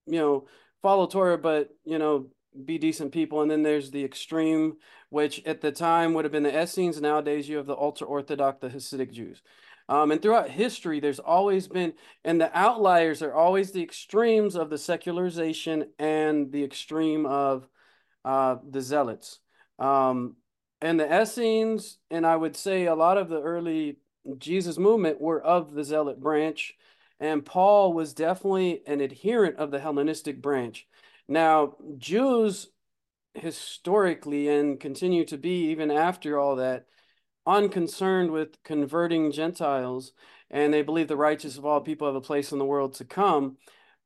you know, follow Torah, but, you know, be decent people. And then there's the extreme, which at the time would have been the Essenes. Nowadays, you have the ultra Orthodox, the Hasidic Jews. Um, and throughout history, there's always been, and the outliers are always the extremes of the secularization and the extreme of uh, the Zealots. Um, and the Essenes, and I would say a lot of the early Jesus movement were of the Zealot branch, and Paul was definitely an adherent of the Hellenistic branch. Now, Jews historically and continue to be even after all that unconcerned with converting Gentiles, and they believe the righteous of all people have a place in the world to come.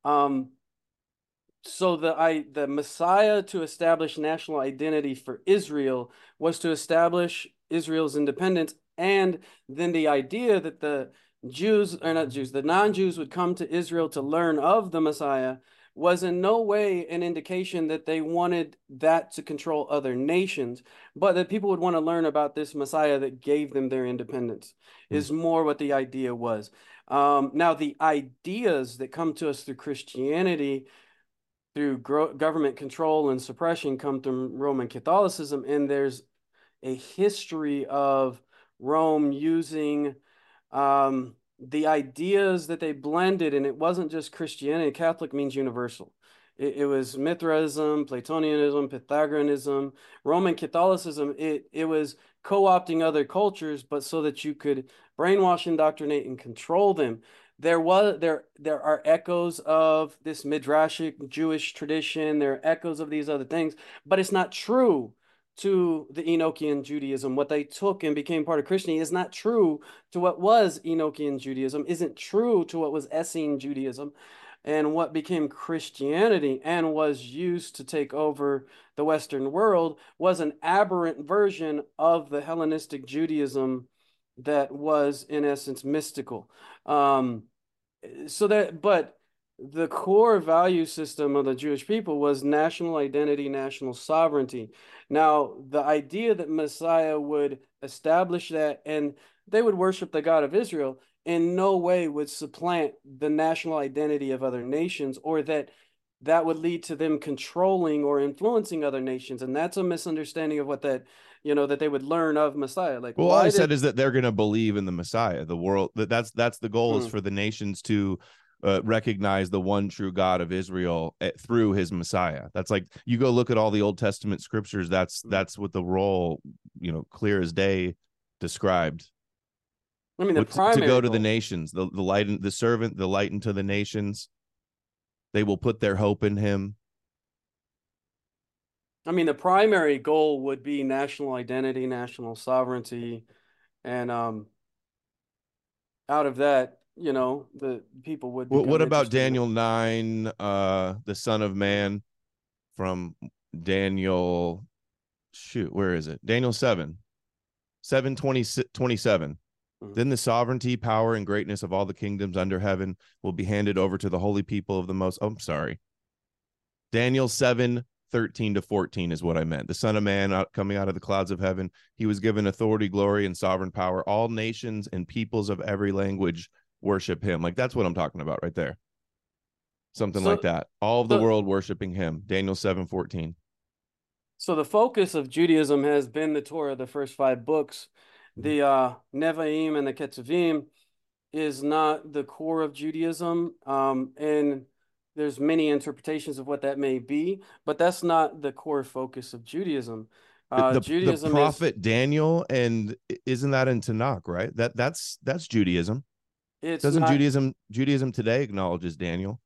Um, so the I the Messiah to establish national identity for Israel was to establish Israel's independence, and then the idea that the Jews or not Jews, the non-Jews would come to Israel to learn of the Messiah was in no way an indication that they wanted that to control other nations, but that people would want to learn about this Messiah that gave them their independence, Hmm. is more what the idea was. Um, now, the ideas that come to us through Christianity, through gro- government control and suppression, come from Roman Catholicism, and there's a history of Rome using um, the ideas that they blended, and it wasn't just Christianity. Catholic means universal. It, it was Mithraism, Platonianism, Pythagoreanism, Roman Catholicism. It it was co-opting other cultures, but so that you could brainwash, indoctrinate, and control them. There was there there are echoes of this midrashic Jewish tradition. There are echoes of these other things, but it's not true to the Enochian Judaism. What they took and became part of Christianity is not true to what was Enochian Judaism, isn't true to what was Essene Judaism. And what became Christianity and was used to take over the Western world was an aberrant version of the Hellenistic Judaism that was, in essence, mystical. Um, so that, but the core value system of the Jewish people was national identity, national sovereignty. Now, the idea that Messiah would establish that and they would worship the God of Israel in no way would supplant the national identity of other nations or that that would lead to them controlling or influencing other nations and that's a misunderstanding of what that you know that they would learn of messiah like well all i did... said is that they're going to believe in the messiah the world that that's that's the goal hmm. is for the nations to uh, recognize the one true God of Israel at, eh, through his Messiah. That's like you go look at all the Old Testament scriptures. That's mm. that's what the role, you know, clear as day described. I mean, the to go to the nations, the the light, the servant, the light into the nations. They will put their hope in him. I mean, the primary goal would be national identity, national sovereignty, and um, out of that, you know the people would what, what about daniel 9 uh the son of man from daniel shoot where is it daniel 7 7 20, 27 mm-hmm. then the sovereignty power and greatness of all the kingdoms under heaven will be handed over to the holy people of the most oh, i'm sorry daniel 7 13 to 14 is what I meant. The Son of Man out, coming out of the clouds of heaven. He was given authority, glory, and sovereign power. All nations and peoples of every language worship him. Like that's what I'm talking about right there. Something so, like that. All of the, the world worshiping him. Daniel 7 14. So the focus of Judaism has been the Torah, the first five books. Mm-hmm. The uh, Nevi'im and the Ketuvim is not the core of Judaism. Um, and there's many interpretations of what that may be, but that's not the core focus of Judaism. Uh, the, Judaism the prophet is, Daniel, and isn't that in Tanakh, right? That that's that's Judaism. It's Doesn't not, Judaism Judaism today acknowledges Daniel?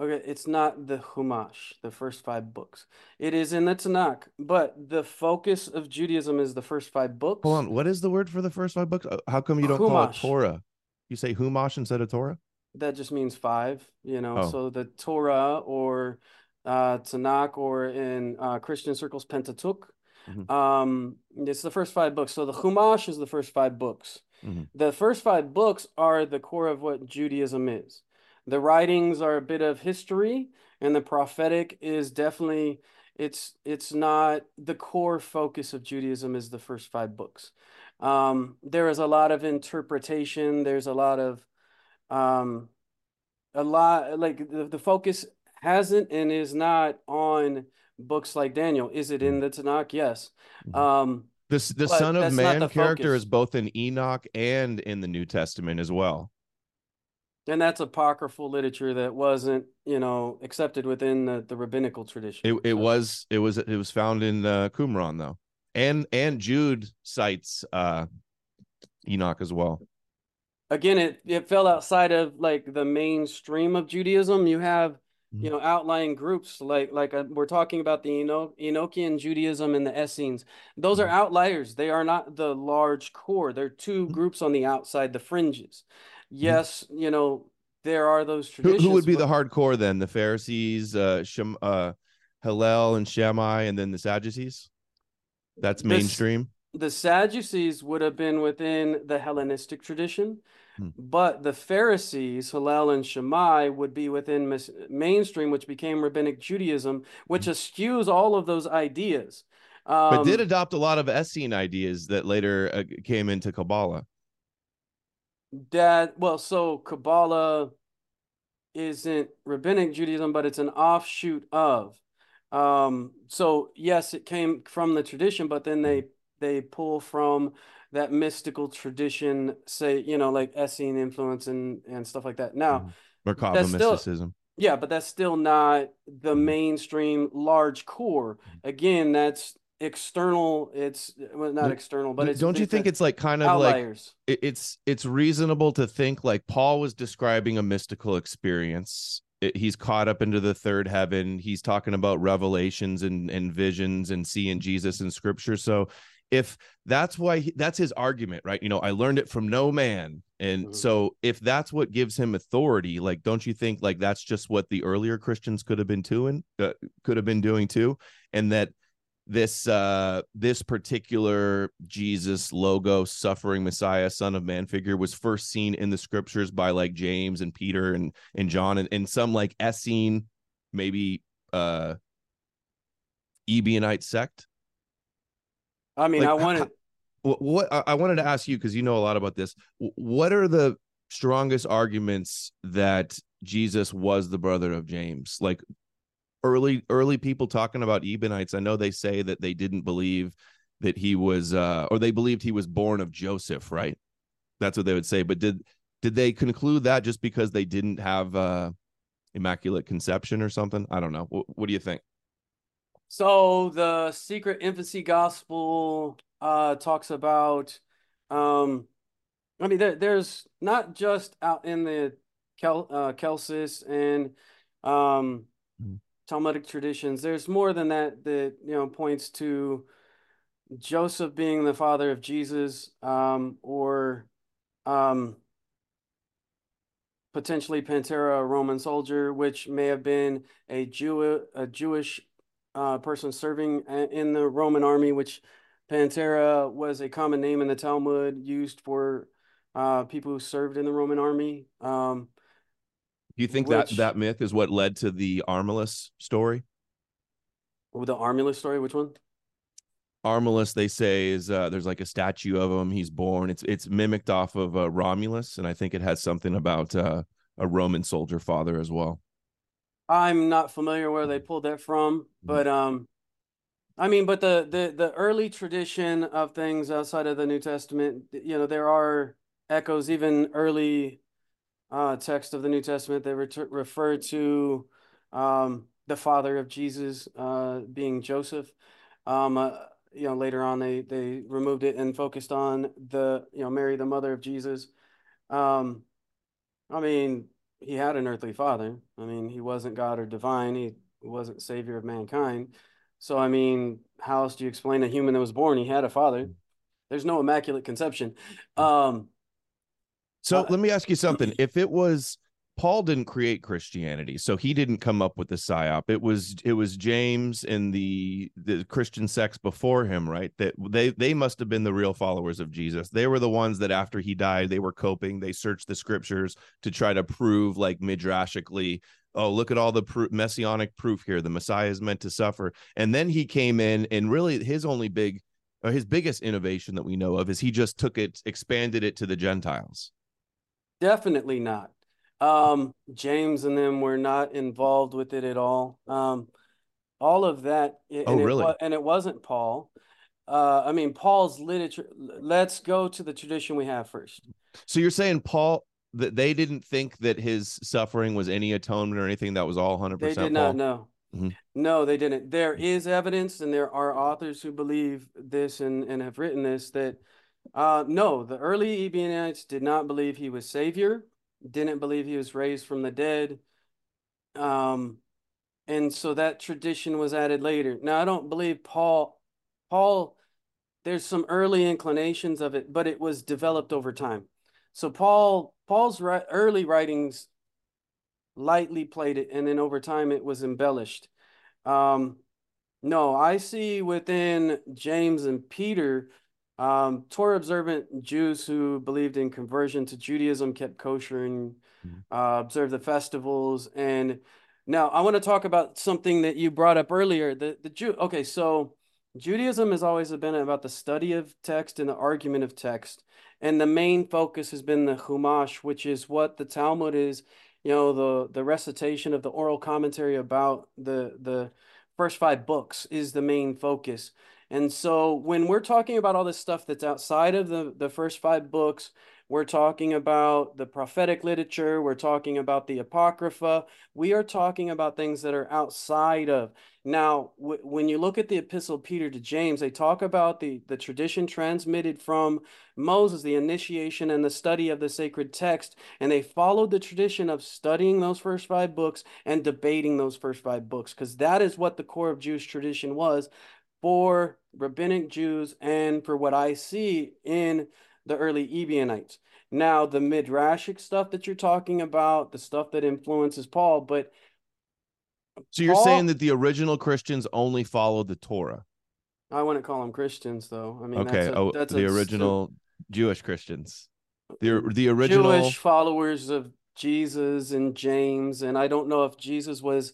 Okay, it's not the Humash, the first five books. It is in the Tanakh, but the focus of Judaism is the first five books. Hold on, what is the word for the first five books? Uh, how come you don't Humash. call it Torah? You say Humash instead of Torah? That just means five, you know. Oh. So the Torah or uh, Tanakh or in uh, Christian circles Pentateuch. Mm-hmm. Um, it's the first five books. So the Chumash is the first five books. Mm-hmm. The first five books are the core of what Judaism is. The writings are a bit of history, and the prophetic is definitely it's it's not the core focus of Judaism is the first five books. Um, there is a lot of interpretation. There's a lot of um, a lot like the, the focus hasn't and is not on books like Daniel. Is it in mm-hmm. the Tanakh? Yes. Mm-hmm. Um, this the but Son of Man character focus. is both in Enoch and in the New Testament as well. And that's apocryphal literature that wasn't, you know, accepted within the, the rabbinical tradition. It, it so. was it was it was found in uh, Qumran though, and and Jude cites uh, Enoch as well. Again, it it fell outside of like the mainstream of Judaism. You have you mm-hmm. know outlying groups like like uh, we're talking about the Eno- Enochian Judaism and the Essenes. Those are mm-hmm. outliers. They are not the large core. They're 2 mm-hmm. groups on the outside, the fringes. Yes, you know there are those traditions. Who, who would be but... the hardcore then? The Pharisees, uh, Shem, uh, Hillel and Shammai, and then the Sadducees. That's mainstream. The, the Sadducees would have been within the Hellenistic tradition. Hmm. But the Pharisees, Hillel and Shammai, would be within mainstream, which became rabbinic Judaism, which hmm. eschews all of those ideas. Um, but did adopt a lot of Essene ideas that later uh, came into Kabbalah. That well, so Kabbalah isn't rabbinic Judaism, but it's an offshoot of. Um, so yes, it came from the tradition, but then they hmm. they pull from that mystical tradition, say, you know, like Essene influence and and stuff like that. Now, mm. Merkaba mysticism. Yeah, but that's still not the Mhm. mainstream large core. Again, that's external. It's well, not external, but it's don't you think it's like kind of like outliers? it- it's it's reasonable to think like Paul was describing a mystical experience. It- he's caught up into the third heaven. He's talking about revelations and and visions and seeing Jesus in scripture. So if that's why he, that's his argument, right? You know, I learned it from no man. And Mhm. so if that's what gives him authority, like don't you think like that's just what the earlier Christians could have been doing uh, could have been doing too and that this uh this particular jesus logo suffering messiah son of man figure was first seen in the scriptures by like james and peter and and john and, and some like essene maybe uh ebionite sect I mean, like, I wanted. what, i wanted to ask you because you know a lot about this. What are the strongest arguments that jesus was the brother of james? Like early early people talking about ebionites i know they say that they didn't believe that he was uh or they believed he was born of joseph right? That's what they would say but did did they conclude that just because they didn't have uh immaculate conception or something? I don't know. What, what do you think So the secret infancy gospel uh talks about um I mean there, there's not just out in the Kel uh Celsus and um Mhm. Talmudic traditions there's more than that that you know points to Joseph being the father of Jesus um or um potentially Pantera a Roman soldier which may have been a Jew a Jewish uh, person serving in the Roman army, which Pantera was a common name in the Talmud used for uh, people who served in the Roman army. Um, do you think Which- that that myth is what led to the armilus story the Armilus story, which one? armilus they say is uh there's like a statue of him he's born it's it's mimicked off of uh, romulus and i think it has something about uh a roman soldier father as well I'm not familiar where they pulled that from, but um, I mean, but the the the early tradition of things outside of the New Testament, you know, there are echoes, even early uh text of the New Testament that retur refer to um the father of Jesus uh being Joseph. Um, uh, you know, later on they they removed it and focused on the you know Mary, the mother of Jesus. Um, I mean, he had an earthly father. I mean, he wasn't God or divine. He wasn't savior of mankind. So, I mean, how else do you explain a human that was born? He had a father. There's no immaculate conception. Um, So Uh, let me ask you something. If it was Paul didn't create Christianity, so he didn't come up with the psyop. It was it was James and the the Christian sects before him, right? That they they must have been the real followers of Jesus. They were the ones that after he died, they were coping. They searched the scriptures to try to prove, like midrashically, oh look at all the pr- messianic proof here. The Messiah is meant to suffer, and then he came in, and really his only big, or his biggest innovation that we know of is he just took it, expanded it to the Gentiles. definitely not. Um, James and them were not involved with it at all. Um, all of that, and Oh, it really? wa- and it wasn't Paul. Uh, I mean, Paul's literature. Let's go to the tradition we have first. So you're saying Paul that they didn't think that his suffering was any atonement or anything that was all 100% They did Paul? not know. Mhm. No, they didn't. There is evidence, and there are authors who believe this and, and have written this that uh, no, the early Ebionites did not believe he was Savior, didn't believe he was raised from the dead. Um, and so that tradition was added later. Now, I don't believe Paul, Paul, there's some early inclinations of it, but it was developed over time. So Paul, Paul's early writings lightly played it, and then over time it was embellished. Um, no, I see within James and Peter, um, Torah observant Jews who believed in conversion to Judaism, kept kosher and Mhm. uh, observed the festivals. And now I want to talk about something that you brought up earlier. The the Jew. Okay, so Judaism has always been about the study of text and the argument of text, and the main focus has been the Chumash, which is what the Talmud is. You know, the the recitation of the oral commentary about the the first five books is the main focus. And so when we're talking about all this stuff that's outside of the, the first five books, We're talking about the prophetic literature. We're talking about the Apocrypha. We are talking about things that are outside of. Now, when you look at the Epistle of Peter to James, they talk about the, the tradition transmitted from Moses, the initiation and the study of the sacred text, and they followed the tradition of studying those first five books and debating those first five books, because that is what the core of Jewish tradition was for rabbinic Jews and for what I see in the early Ebionites. Now, the midrashic stuff that you're talking about, the stuff that influences Paul, but so you're Paul, saying that the original Christians only followed the Torah? I wouldn't call them Christians, though. I mean, okay, that's a, oh, that's the original Jewish Christians, the uh, the original Jewish followers of Jesus and James, and I don't know if Jesus was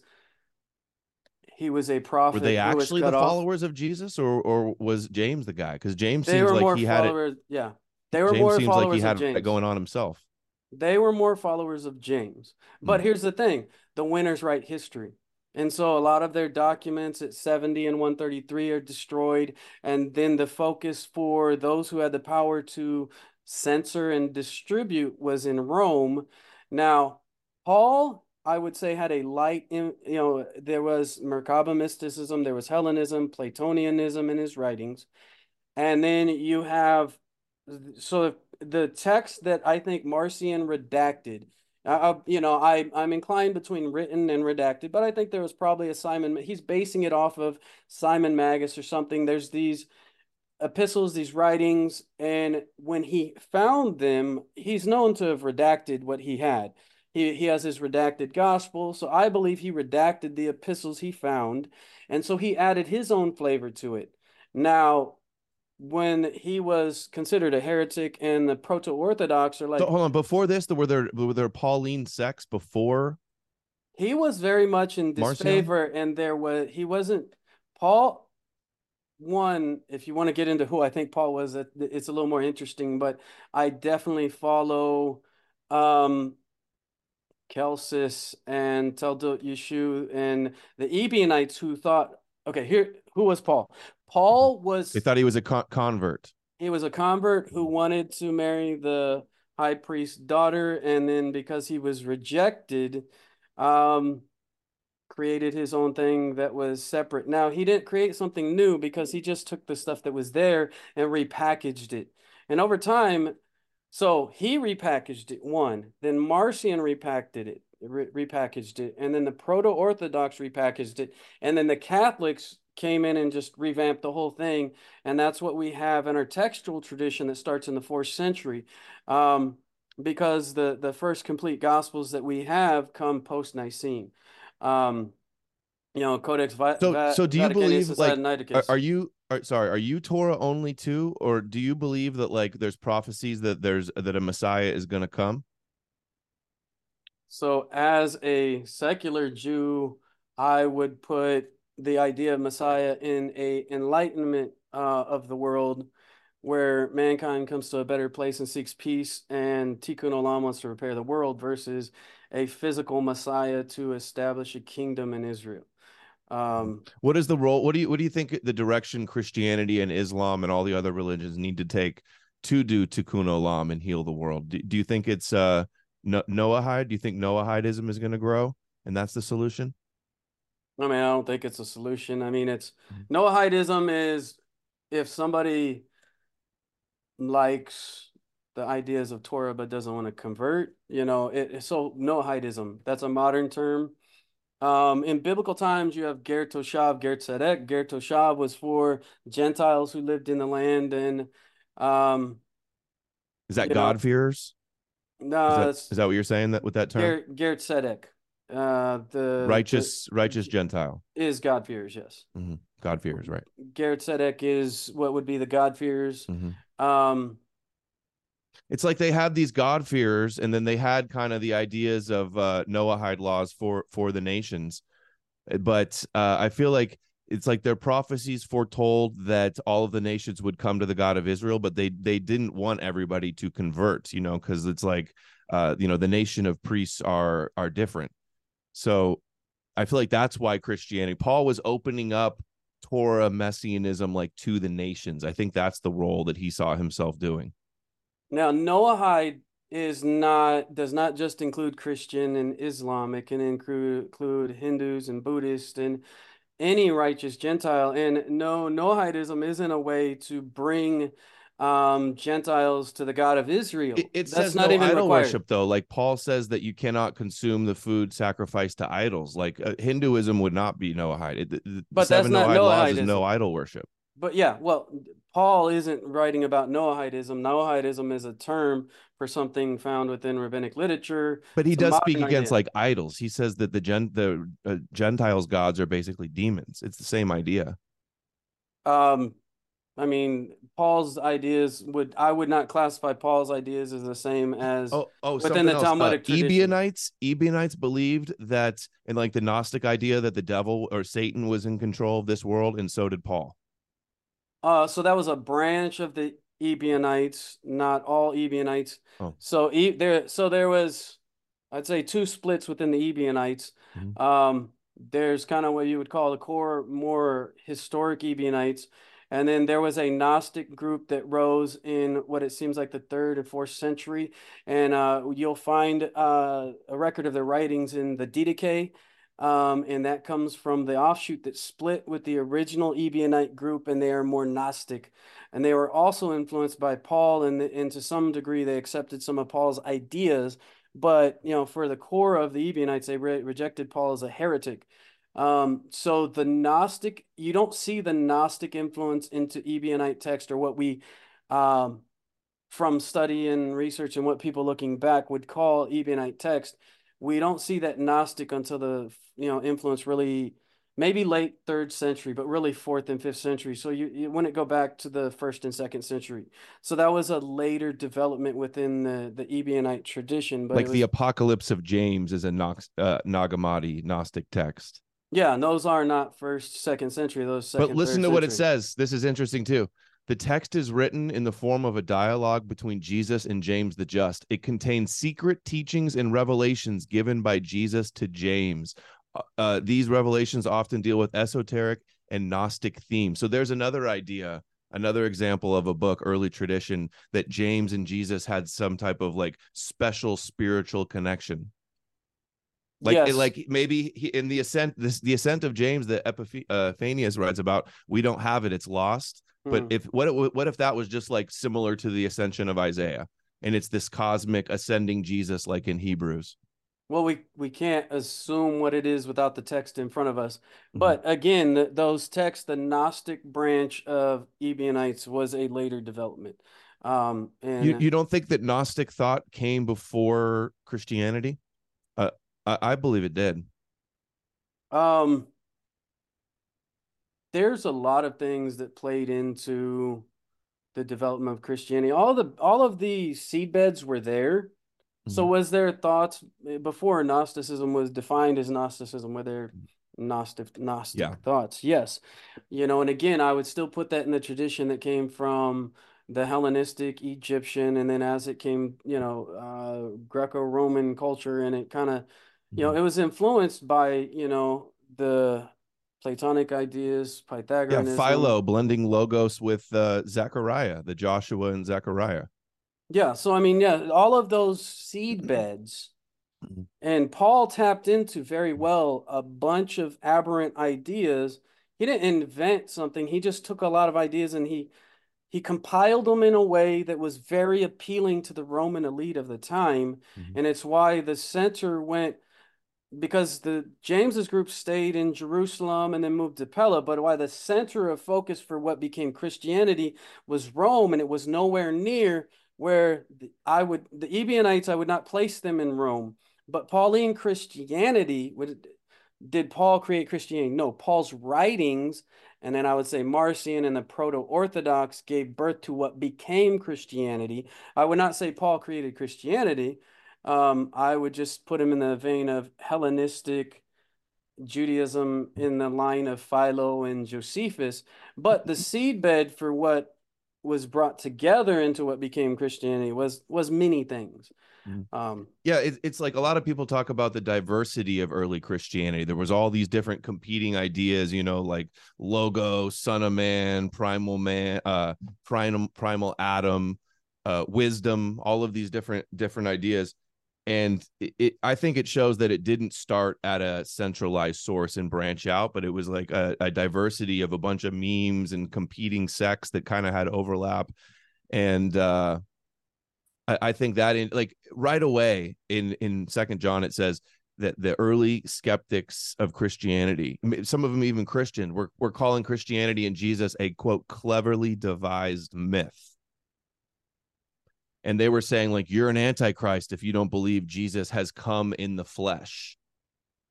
he was a prophet. Were they actually the off. followers of Jesus, or or was James the guy? Because James they seems like he had it. Yeah, they were James more seems followers like he had of James. it going on himself. They were more followers of James. But mm. here's the thing: the winners write history. And so a lot of their documents at 70 and 133 are destroyed. And then the focus for those who had the power to censor and distribute was in Rome. Now, Paul I would say had a light in, you know, there was Merkaba mysticism, there was Hellenism, Platonianism in his writings. And then you have, so the text that I think Marcion redacted, you know, I, I'm inclined between written and redacted, but I think there was probably a Simon, he's basing it off of Simon Magus or something. There's these epistles, these writings, and when he found them, he's known to have redacted what he had. He, he has his redacted gospel. So I believe he redacted the epistles he found. And so he added his own flavor to it. Now, when he was considered a heretic and the proto-orthodox are like so, hold on before this were there were there pauline sects before he was very much in disfavor and there was he wasn't paul one if you want to get into who i think paul was it's a little more interesting but i definitely follow um Celsus and Toldot Yeshu and the Ebionites who thought, okay, here, who was Paul? Paul was. They thought he was a con- convert. He was a convert who wanted to marry the high priest's daughter, and then because he was rejected, um, created his own thing that was separate. Now he didn't create something new because he just took the stuff that was there and repackaged it. And over time, so he repackaged it one, then Marcion repackaged it, re- repackaged it, and then the proto-orthodox repackaged it, and then the Catholics came in and just revamped the whole thing, and that's what we have in our textual tradition that starts in the fourth century, um, because the the first complete gospels that we have come post Nicene. Um, you know, Codex Va- so, so do you believe like are, are, you are, sorry are you Torah only too, or do you believe that like there's prophecies that there's that a Messiah is going to come? So as a secular Jew, I would put the idea of Messiah in a enlightenment uh, of the world where mankind comes to a better place and seeks peace and tikkun olam wants to repair the world versus a physical Messiah to establish a kingdom in Israel. Um, what is the role? What do you what do you think the direction Christianity and Islam and all the other religions need to take to do tikkun olam and heal the world? Do, do you think it's uh Noahide? Do you think Noahidism is going to grow and that's the solution? I mean, I don't think it's a solution. I mean, it's mm-hmm. Noahidism is if somebody likes the ideas of Torah but doesn't want to convert, you know, it so Noahidism. That's a modern term um, in biblical times, you have Ger Toshav, Ger Tzedek. Ger Toshav was for Gentiles who lived in the land, and um, is that God-fearers? No, is, is that what you're saying that with that term? Ger, Ger Tzedek, uh, the righteous, the, righteous Gentile is God-fearers. Yes, mm-hmm. God-fearers, right? Ger Tzedek is what would be the God-fearers. Mm-hmm. Um, it's like they had these god fears and then they had kind of the ideas of uh noahide laws for for the nations. But uh i feel like it's like their prophecies foretold that all of the nations would come to the god of israel but they they didn't want everybody to convert you know because it's like uh you know the nation of priests are are different. So i feel like that's why christianity paul was opening up torah messianism like to the nations. I think that's the role that he saw himself doing Now, Noahide is not does not just include Christian and Islam. It can include include Hindus and Buddhists and any righteous Gentile. And no, Noahidism isn't a way to bring um Gentiles to the God of Israel. It, it That's says not no even idol required. worship though. Like Paul says that you cannot consume the food sacrificed to idols. Like uh, Hinduism would not be Noahide. It, But that's seven not Noahide laws is no idol worship. But yeah, well, Paul isn't writing about Noahidism. Noahidism is a term for something found within rabbinic literature. But he It's does speak against idea. like idols. He says that the gen the uh, Gentiles gods are basically demons. It's the same idea. Um, I mean, Paul's ideas would I would not classify Paul's ideas as the same as Oh, oh, Within the else. Talmudic uh, tradition. Ebionites, Ebionites believed that, in like the Gnostic idea, that the devil or Satan was in control of this world, and so did Paul. Uh, so that was a branch of the Ebionites, not all Ebionites. Oh. So e there, so there was, I'd say, two splits within the Ebionites. Mhm. Um, there's kind of what you would call the core, more historic Ebionites, and then there was a Gnostic group that rose in what it seems like the third and fourth century, and uh, you'll find uh, a record of their writings in the Didache. Um, and that comes from the offshoot that split with the original Ebionite group, and they are more Gnostic. And they were also influenced by Paul, and, and to some degree, they accepted some of Paul's ideas. But you know, for the core of the Ebionites, they re rejected Paul as a heretic. Um, so the Gnostic, you don't see the Gnostic influence into Ebionite text or what we, um, from study and research and what people looking back would call Ebionite text we don't see that Gnostic until the you know influence really maybe late third century, but really fourth and fifth century. So you, you wouldn't go back to the first and second century. So that was a later development within the the Ebionite tradition. But like it the Apocalypse of James is a Nox, uh, Nag Hammadi Gnostic text. yeah, and those are not first second century. Those second. but listen to what it says. This is interesting too. The text is written in the form of a dialogue between Jesus and James the Just. It contains secret teachings and revelations given by Jesus to James. Uh, Uh, these revelations often deal with esoteric and Gnostic themes. So there's another idea, another example of a book, early tradition, that James and Jesus had some type of like special spiritual connection. Like, Yes. like maybe he, in the ascent, this the ascent of James that uh, Epiphanius writes about. We don't have it; it's lost. But Hmm. if what it- what if that was just like similar to the ascension of Isaiah, and it's this cosmic ascending Jesus, like in Hebrews? Well, we we can't assume what it is without the text in front of us. Mhm. But again, th those texts, the Gnostic branch of Ebionites was a later development. Um, and You you don't think that Gnostic thought came before Christianity? Uh, I, I believe it did. um, there's a lot of things that played into the development of Christianity. All the all of the seedbeds were there. So Mhm. was there thoughts eh, before Gnosticism was defined as Gnosticism? Were there Gnostic Gnostic Yeah. thoughts? Yes. You know, and again, I would still put that in the tradition that came from the Hellenistic Egyptian, and then as it came, you know, uh, Greco-Roman culture, and it kind of, you know, Mhm. it was influenced by, you know, the Platonic ideas, Yeah, Philo blending logos with uh, Zechariah, the Joshua and Zechariah. Yeah, so I mean, yeah, all of those seed [clears throat] beds, Mhm. and Paul tapped into very well a bunch of aberrant ideas. He didn't invent something, he just took a lot of ideas and he he compiled them in a way that was very appealing to the Roman elite of the time. Mhm. And it's why the center went because the James's group stayed in Jerusalem and then moved to Pella, but why the center of focus for what became Christianity was Rome, and it was nowhere near where the, I would the Ebionites I would not place them in Rome, but Pauline Christianity would did Paul create Christianity? No, Paul's writings, and then I would say Marcion and the Proto-Orthodox gave birth to what became Christianity. I would not say Paul created Christianity. Um, I would just put him in the vein of Hellenistic Judaism in the line of Philo and Josephus. But the [laughs] seedbed for what was brought together into what became Christianity was was many things. Mhm. Um, Yeah, it, it's like a lot of people talk about the diversity of early Christianity. There was all these different competing ideas, you know, like logo, son of man, primal man, uh, primal primal Adam, uh, wisdom, all of these different different ideas. And it, it, I think it shows that it didn't start at a centralized source and branch out, but it was like a, a diversity of a bunch of memes and competing sects that kind of had overlap. And uh, I, I think that in like right away in in Second John it says that the early skeptics of Christianity, some of them even Christian, were, were calling Christianity and Jesus a quote, cleverly devised myth. And they were saying, like, you're an antichrist if you don't believe Jesus has come in the flesh.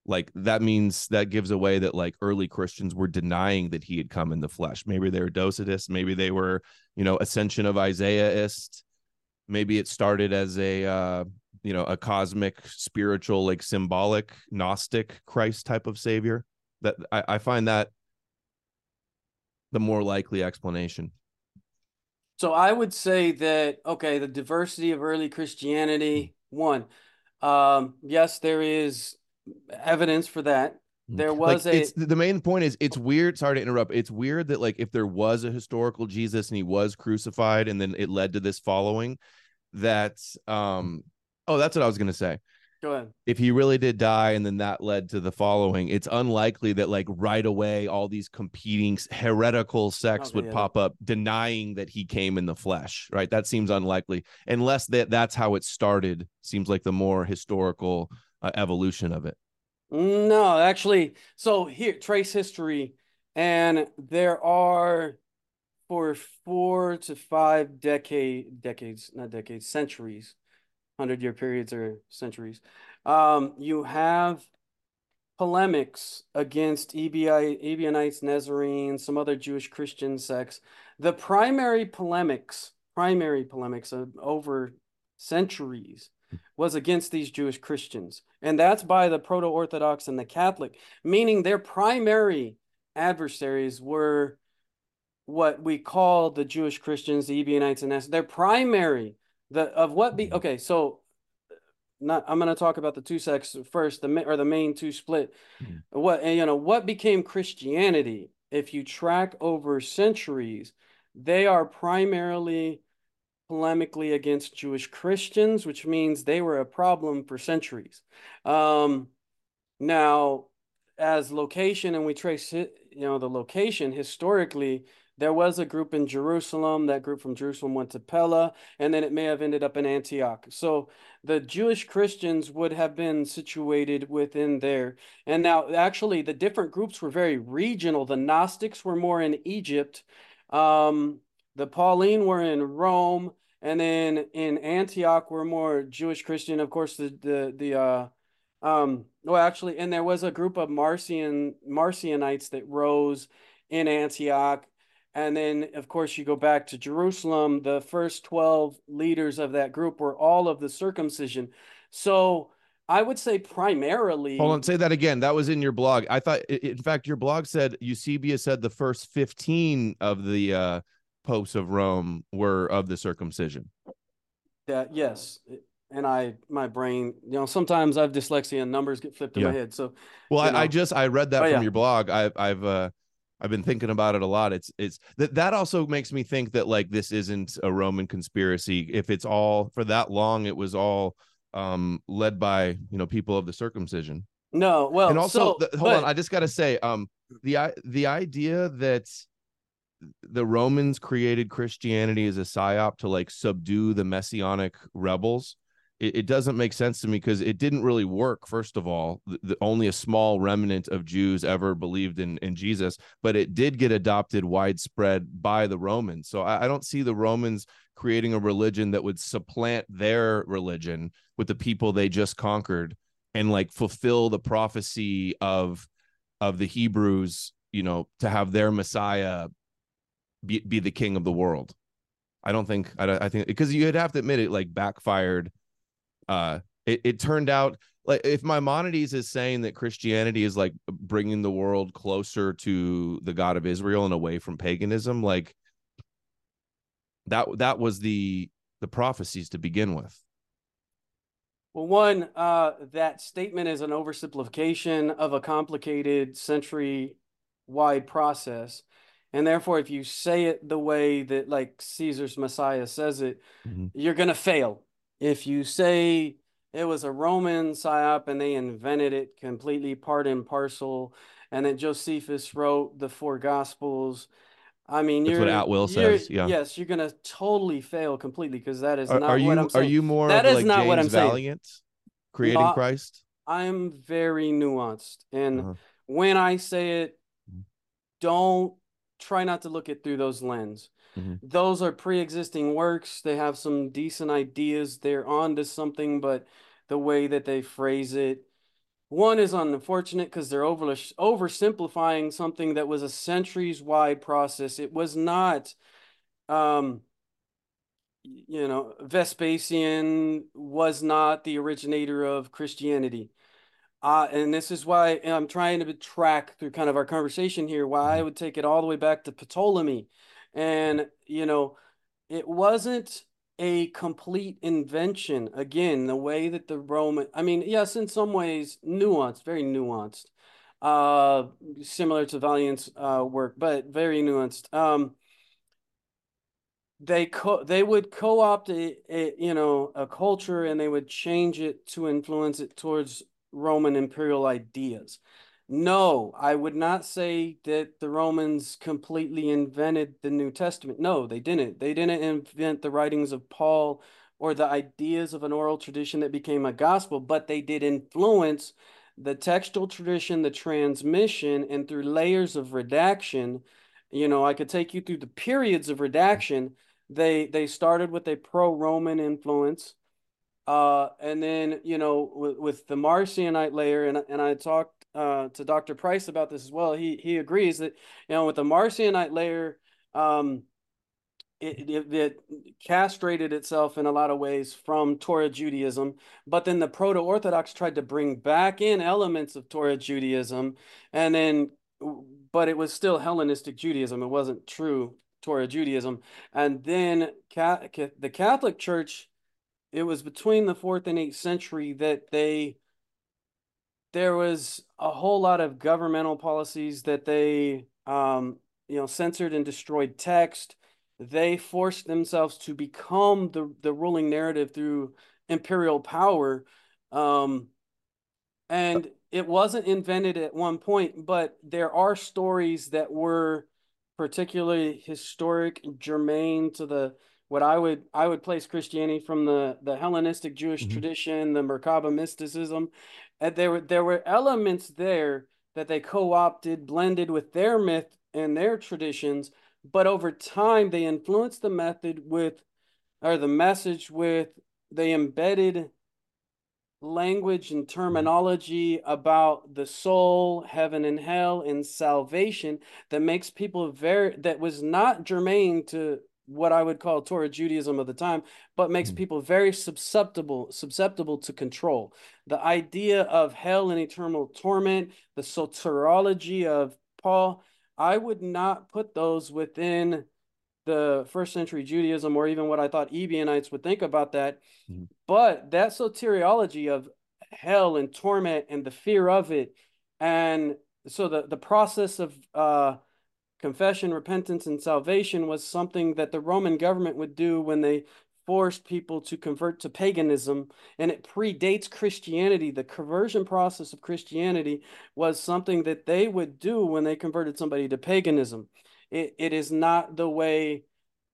Like, that means that gives away that, like, early Christians were denying that he had come in the flesh. Maybe they were Docetists, maybe they were, you know, Ascension of Isaiahist. Maybe it started as a, uh, you know a cosmic spiritual like symbolic gnostic christ type of savior that I, I find that the more likely explanation so i would say that okay the diversity of early christianity one um yes there is evidence for that mm. there was like, a it's the main point is it's weird sorry to interrupt it's weird that like if there was a historical jesus and he was crucified and then it led to this following that um Oh, that's what I was gonna say. Go ahead. If he really did die and then that led to the following, it's unlikely that like right away all these competing heretical sects would pop up denying that he came in the flesh, right? That seems unlikely unless that that's how it started. Seems like the more historical uh, evolution of it. No, actually, so here trace history and there are for 4 to 5 decade decades, not decades, centuries hundred year periods or centuries. Um, you have polemics against Ebi, Ebionites, Nazarenes, some other Jewish Christian sects. The primary polemics, primary polemics over centuries was against these Jewish Christians. And that's by the Proto Orthodox and the Catholic, meaning their primary adversaries were what we call the Jewish Christians, the Ebionites, and Nazarenes. Their primary the of what be okay, so not I'm going to talk about the two sects first, the or the main two split. Mm-hmm. What you know, what became Christianity? If you track over centuries, they are primarily polemically against Jewish Christians, which means they were a problem for centuries. Um, now, as location, and we trace it, you know, the location historically, there was a group in Jerusalem. That group from Jerusalem went to Pella, and then it may have ended up in Antioch. So the Jewish Christians would have been situated within there. And now, actually, the different groups were very regional. The Gnostics were more in Egypt. Um, the Pauline were in Rome, and then in Antioch were more Jewish Christian. Of course, the the the uh, um, well, actually, and there was a group of Marcion Marcionites that rose in Antioch and then, of course, you go back to Jerusalem. The first 12 leaders of that group were all of the circumcision. So I would say primarily. Hold on, say that again. That was in your blog. I thought, in fact, your blog said Eusebius said the first 15 of the uh, popes of Rome were of the circumcision. Yeah, yes. And I, my brain, you know, sometimes I've dyslexia and numbers get flipped in yeah. my head. So, well, I, I, just, I read that oh, from yeah. your blog. I, I've, uh, I've been thinking about it a lot. It's it's that that also makes me think that like this isn't a Roman conspiracy. If it's all for that long, it was all um led by you know people of the circumcision. No, well, and also so, the, hold but... on, I just got to say, um, the the idea that the Romans created Christianity as a psyop to like subdue the messianic rebels it, it doesn't make sense to me because it didn't really work. First of all, the, the, only a small remnant of Jews ever believed in in Jesus, but it did get adopted widespread by the Romans. So I, I don't see the Romans creating a religion that would supplant their religion with the people they just conquered and like fulfill the prophecy of of the Hebrews, you know, to have their Messiah be, be the king of the world. I don't think I, I think because you'd have to admit it like backfired uh it, it turned out like if maimonides is saying that christianity is like bringing the world closer to the god of israel and away from paganism like that that was the the prophecies to begin with well one uh that statement is an oversimplification of a complicated century wide process And therefore, if you say it the way that like Caesar's Messiah says it, Mhm. you're gonna fail. If you say it was a Roman psyop and they invented it completely part and parcel, and that Josephus wrote the four gospels, I mean, That's you're what Atwill says, yeah. yes, you're gonna totally fail completely because that is Are, not are what you I'm saying. are you more That is like not James what I'm saying. Creating Not- Christ? I'm very nuanced, and Uh-huh. when I say it, Mhm. don't try not to look it through those lens. Mhm. Those are pre-existing works. They have some decent ideas. They're on to something, but the way that they phrase it, one is unfortunate because they're over oversimplifying something that was a centuries wide process. It was not, um, you know, Vespasian was not the originator of Christianity. Uh, and this is why I'm trying to track through kind of our conversation here, why I Mhm. would take it all the way back to Ptolemy. And, you know, it wasn't a complete invention. Again, the way that the Roman, I mean, yes, in some ways, nuanced, very nuanced, uh, similar to Valliant's uh, work, but very nuanced. Um, they co they would co-opt a, a you know a culture and they would change it to influence it towards Roman imperial ideas. No, I would not say that the Romans completely invented the New Testament. No, they didn't. They didn't invent the writings of Paul or the ideas of an oral tradition that became a gospel, but they did influence the textual tradition, the transmission, and through layers of redaction. You know, I could take you through the periods of redaction. They they started with a pro-Roman influence. Uh, and then, you know, with, with the Marcionite layer, and, and I talked uh, to Dr. Price about this as well. He he agrees that, you know, with the Marcionite layer, um, it, it, it castrated itself in a lot of ways from Torah Judaism, but then the Proto-Orthodox tried to bring back in elements of Torah Judaism, and then, but it was still Hellenistic Judaism. It wasn't true Torah Judaism. And then Ca- Ca- the Catholic Church it was between the fourth and eighth century that they there was a whole lot of governmental policies that they um, you know censored and destroyed text. They forced themselves to become the the ruling narrative through imperial power. Um, and it wasn't invented at one point but there are stories that were particularly historic germane to the what I would I would place Christianity from the the Hellenistic Jewish Mhm. tradition, the Merkaba mysticism, and there were there were elements there that they co-opted, blended with their myth and their traditions, but over time they influenced the method with or the message with they embedded language and terminology about the soul, heaven and hell, and salvation that makes people very that was not germane to what I would call Torah Judaism of the time, but makes Mhm. people very susceptible susceptible to control. The idea of hell and eternal torment, the soteriology of Paul, I would not put those within the first century Judaism or even what I thought Ebionites would think about that. Mhm. But that soteriology of hell and torment and the fear of it, and so the, the process of uh, confession, repentance, and salvation was something that the Roman government would do when they forced people to convert to paganism, and it predates Christianity. The conversion process of Christianity was something that they would do when they converted somebody to paganism. It, it is not the way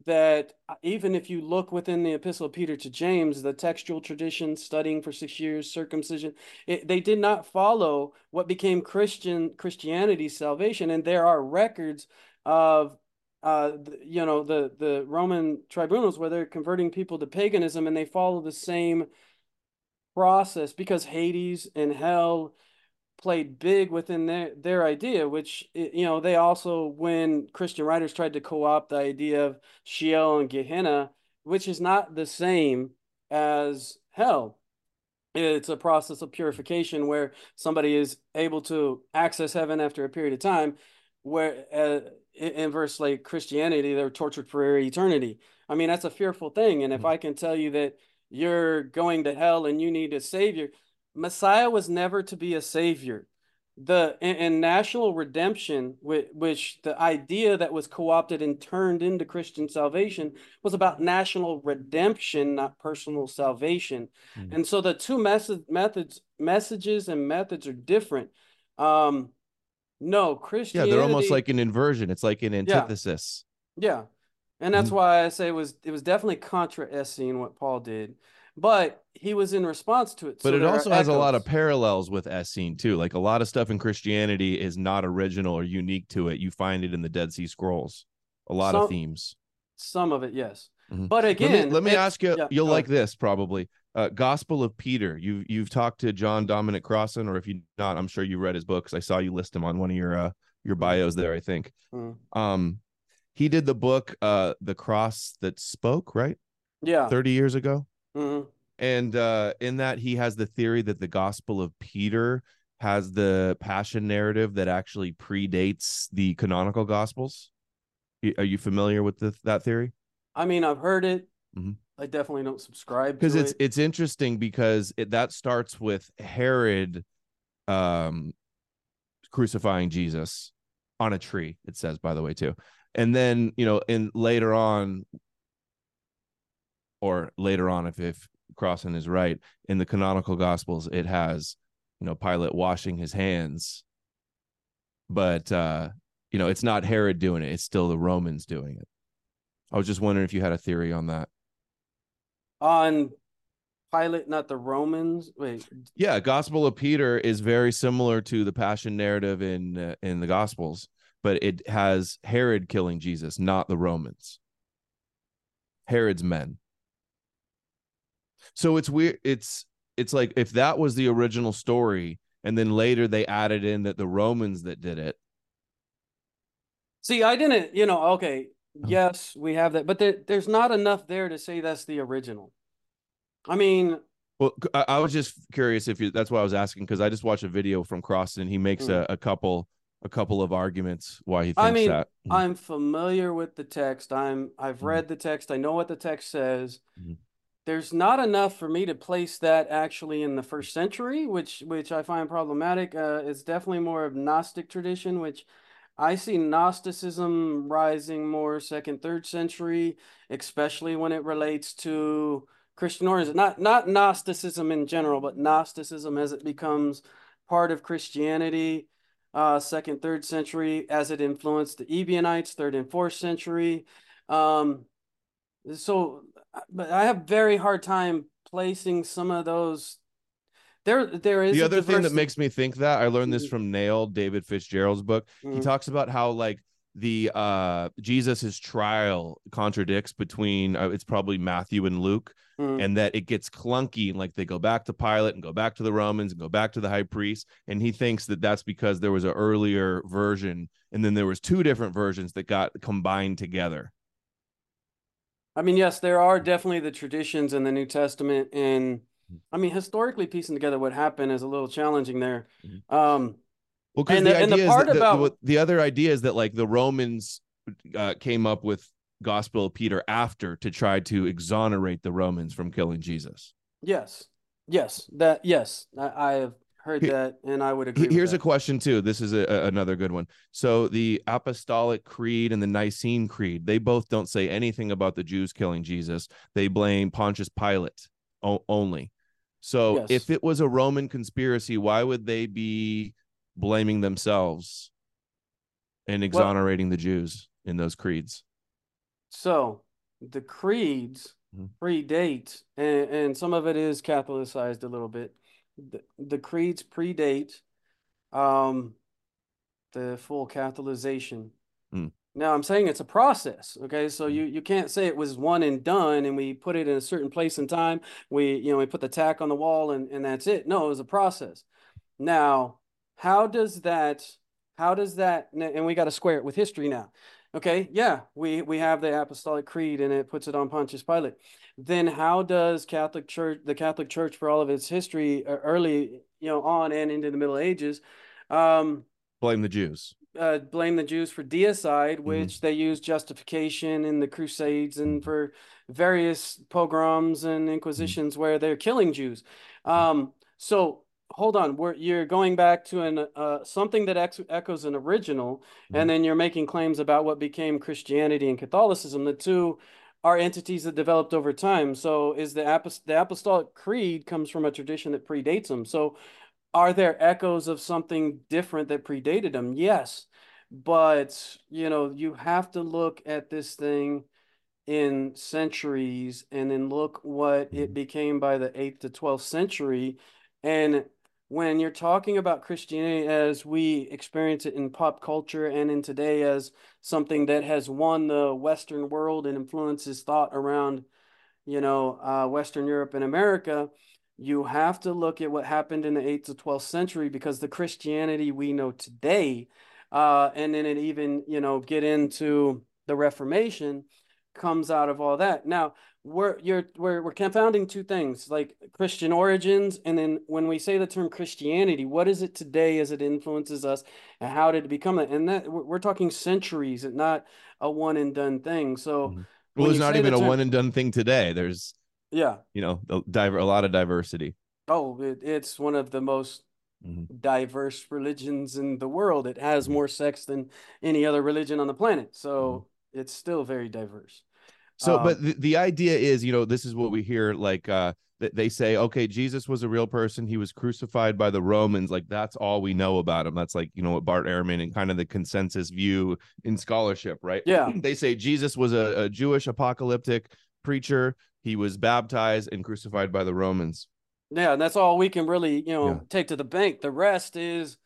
that even if you look within the epistle of Peter to James, the textual tradition, studying for six years, circumcision, it, they did not follow what became Christian Christianity salvation. And there are records of uh, you know, the the Roman tribunals where they're converting people to paganism and they follow the same process because Hades and hell played big within their their idea, which you know they also when Christian writers tried to co-opt the idea of Sheol and Gehenna, which is not the same as hell. It's a process of purification where somebody is able to access heaven after a period of time, where uh, in verse like Christianity, they're tortured for eternity. I mean, that's a fearful thing. And if Mhm. I can tell you that you're going to hell and you need a savior, Messiah was never to be a savior. the and, national redemption, which, which the idea that was co-opted and turned into Christian salvation was about national redemption, not personal salvation. Mm. And so the two message, methods, messages and methods are different. Um, no, Christianity. Yeah, they're almost like an inversion. It's like an antithesis. Yeah, yeah. and that's mm. why I say it was it was definitely contra Essene what Paul did but he was in response to it. But so it also has echoes. a lot of parallels with Essene too. Like a lot of stuff in Christianity is not original or unique to it. You find it in the Dead Sea Scrolls. A lot some, of themes. Some of it, yes. Mm-hmm. But again, let me, let me ask you. Yeah, you'll like ahead. this probably. Uh, Gospel of Peter. You've you've talked to John Dominic Crossan, or if you not, I'm sure you read his books. I saw you list him on one of your uh, your bios there. I think. Mm. Um, he did the book, uh, The Cross That Spoke, right? Yeah. Thirty years ago. Mm-hmm. And uh, in that, he has the theory that the Gospel of Peter has the passion narrative that actually predates the canonical Gospels. Are you familiar with the, that theory? I mean, I've heard it. Mm-hmm. I definitely don't subscribe because it's it. it's interesting because it, that starts with Herod um crucifying Jesus on a tree it says by the way too and then you know and later on or later on if if Crossan is right in the canonical gospels it has you know Pilate washing his hands. But uh you know it's not Herod doing it it's still the Romans doing it. I was just wondering if you had a theory on that. On Pilate not the Romans? Wait. Yeah Gospel of Peter is very similar to the passion narrative in uh, in the gospels but it has Herod killing Jesus not the Romans. Herod's men so it's weird. It's it's like if that was the original story, and then later they added in that the Romans that did it. See, I didn't. You know, okay, oh. yes, we have that, but there, there's not enough there to say that's the original. I mean, well, I, I was just curious if you. That's why I was asking because I just watched a video from Crossan. He makes mm. a, a couple a couple of arguments why he thinks I mean, that. Mm. I'm familiar with the text. I'm I've mm. read the text. I know what the text says. Mm there's not enough for me to place that actually in the first century, which which I find problematic. Uh, it's definitely more of Gnostic tradition, which I see Gnosticism rising more second, third century, especially when it relates to Christian origins. Not not Gnosticism in general, but Gnosticism as it becomes part of Christianity, uh, second, third century, as it influenced the Ebionites, third and fourth century. Um, so but I have very hard time placing some of those. There, there is the other thing that makes me think that I learned this mm-hmm. from Nailed, David Fitzgerald's book. Mm-hmm. He talks about how like the uh Jesus's trial contradicts between uh, it's probably Matthew and Luke mm-hmm. and that it gets clunky and like they go back to Pilate and go back to the Romans and go back to the high priest and he thinks that that's because there was an earlier version and then there was two different versions that got combined together I mean, yes, there are definitely the traditions in the New Testament, and I mean, historically piecing together what happened is a little challenging there. Mm-hmm. Um, well, because the, the, idea the part is that, about the, the, other idea is that like the Romans uh, came up with Gospel of Peter after to try to exonerate the Romans from killing Jesus. Yes, yes, that yes, I, I have heard that and i would agree here's a question too. This is a, another good one. So the apostolic creed and the nicene creed they both don't say anything about the jews killing jesus. They blame pontius pilate o- only. So yes. if it was a roman conspiracy why would they be blaming themselves and exonerating well, the jews in those creeds? So the creeds mm-hmm. predate and, and some of it is catholicized a little bit the, the creeds predate um, the full Catholicization. Mm. Now I'm saying it's a process. Okay, so hmm. you you can't say it was one and done, and we put it in a certain place and time. We you know we put the tack on the wall, and and that's it. No, it was a process. Now, how does that? How does that? And we got to square it with history now. Okay, yeah, we we have the Apostolic Creed, and it puts it on Pontius Pilate then how does Catholic Church, the Catholic Church, for all of its history, early, you know, on and into the Middle Ages, um, blame the Jews? Uh, blame the Jews for deicide, mm-hmm. which mm-hmm. they used justification in the Crusades and mm-hmm. for various pogroms and inquisitions mm-hmm. where they're killing Jews. Um, so hold on, we're, you're going back to an uh, something that ex- echoes an original, mm-hmm. and then you're making claims about what became Christianity and Catholicism. The two are entities that developed over time. So, is the Apost- the Apostolic Creed comes from a tradition that predates them. So, are there echoes of something different that predated them? Yes, but you know, you have to look at this thing in centuries and then look what it became by the 8th to 12th century and when you're talking about Christianity as we experience it in pop culture and in today as something that has won the Western world and influences thought around, you know, uh, Western Europe and America, you have to look at what happened in the 8th to 12th century because the Christianity we know today, uh, and then it even, you know, get into the Reformation comes out of all that. Now, we're you're we're we're confounding two things like Christian origins and then when we say the term Christianity, what is it today as it influences us and how did it become that? And that we're, talking centuries and not a one and done thing. So mm-hmm. well, it's not even a one and done thing today. There's yeah, you know, a, diver, a lot of diversity. Oh, it, it's one of the most mm-hmm. diverse religions in the world. It has mm-hmm. more sects than any other religion on the planet. So mm-hmm. it's still very diverse. So, um, but the, the idea is, you know, this is what we hear like uh that they say, okay, Jesus was a real person. He was crucified by the Romans. Like that's all we know about him. That's like, you know, what Bart Ehrman and kind of the consensus view in scholarship, right? Yeah. [clears throat] they say Jesus was a, a Jewish apocalyptic preacher. He was baptized and crucified by the Romans. Yeah, and that's all we can really, you know, yeah. take to the bank. The rest is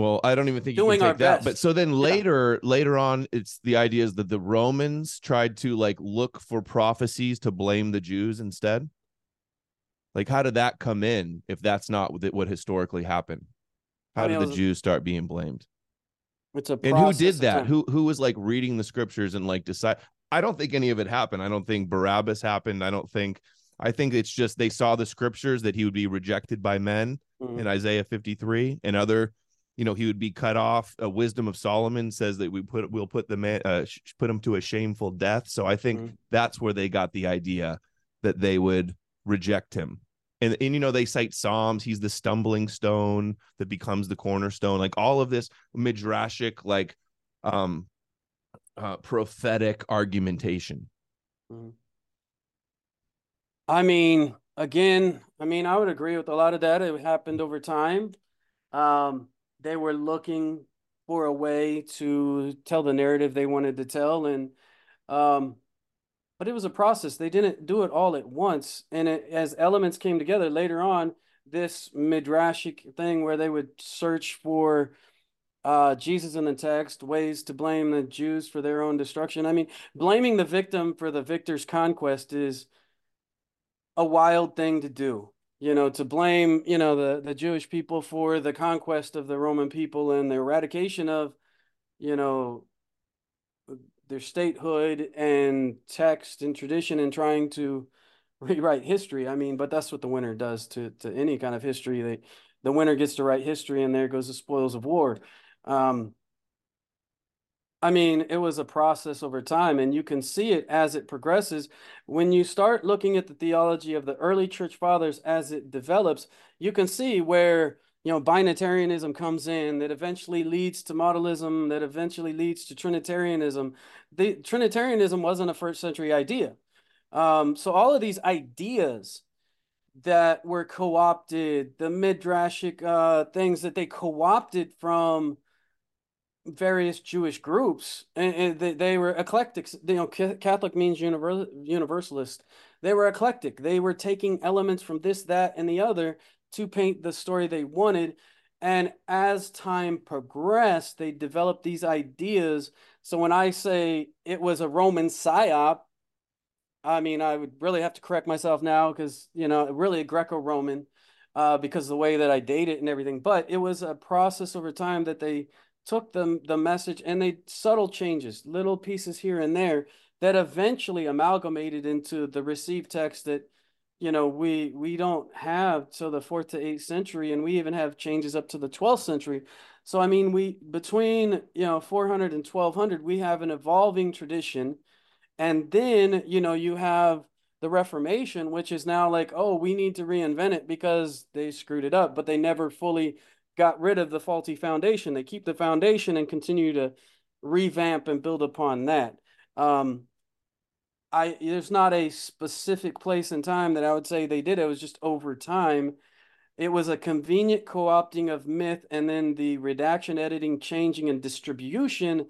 well, I don't even think doing you can take that. Best. But so then later, yeah. later on, it's the idea is that the Romans tried to like look for prophecies to blame the Jews instead. Like, how did that come in if that's not what historically happened? How I mean, did the was, Jews start being blamed? It's a and who did that? Who who was like reading the scriptures and like decide? I don't think any of it happened. I don't think Barabbas happened. I don't think. I think it's just they saw the scriptures that he would be rejected by men mm-hmm. in Isaiah 53 and other you know he would be cut off. A wisdom of solomon says that we put we'll put the man uh, put him to a shameful death. So i think mm-hmm. that's where they got the idea that they would reject him. And, and you know they cite psalms he's the stumbling stone that becomes the cornerstone like all of this midrashic like um uh prophetic argumentation. Mm-hmm. i mean again i mean i would agree with a lot of that. It happened over time. Um they were looking for a way to tell the narrative they wanted to tell. And um but it was a process. They didn't do it all at once. And it, as elements came together later on this midrashic thing where they would search for uh, Jesus in the text, ways to blame the Jews for their own destruction. I mean, blaming the victim for the victor's conquest is a wild thing to do you know, to blame, you know, the, the Jewish people for the conquest of the Roman people and the eradication of, you know, their statehood and text and tradition and trying to [laughs] rewrite history. I mean, but that's what the winner does to, to any kind of history. They, the winner gets to write history and there goes the spoils of war. Um, I mean, it was a process over time, and you can see it as it progresses. When you start looking at the theology of the early church fathers as it develops, you can see where you know binitarianism comes in that eventually leads to modalism that eventually leads to trinitarianism the trinitarianism wasn't a first century idea um, so all of these ideas that were co-opted the midrashic uh, things that they co-opted from various Jewish groups, and, and they, they were eclectic. You know, Catholic means universal, universalist. They were eclectic. They were taking elements from this, that, and the other to paint the story they wanted. And as time progressed, they developed these ideas. So when I say it was a Roman psyop, I mean I would really have to correct myself now because you know really a Greco-Roman, uh, because the way that I date it and everything. But it was a process over time that they took the, the message and they subtle changes, little pieces here and there that eventually amalgamated into the received text that you know we we don't have till the fourth to eighth century and we even have changes up to the 12th century. So i mean we between you know 400 and 1200 we have an evolving tradition. And then you know you have the Reformation, which is now like, oh, we need to reinvent it because they screwed it up, but they never fully got rid of the faulty foundation. They keep the foundation and continue to revamp and build upon that. Um, I there's not a specific place in time that I would say they did. It was just over time. It was a convenient co-opting of myth and then the redaction, editing, changing, and distribution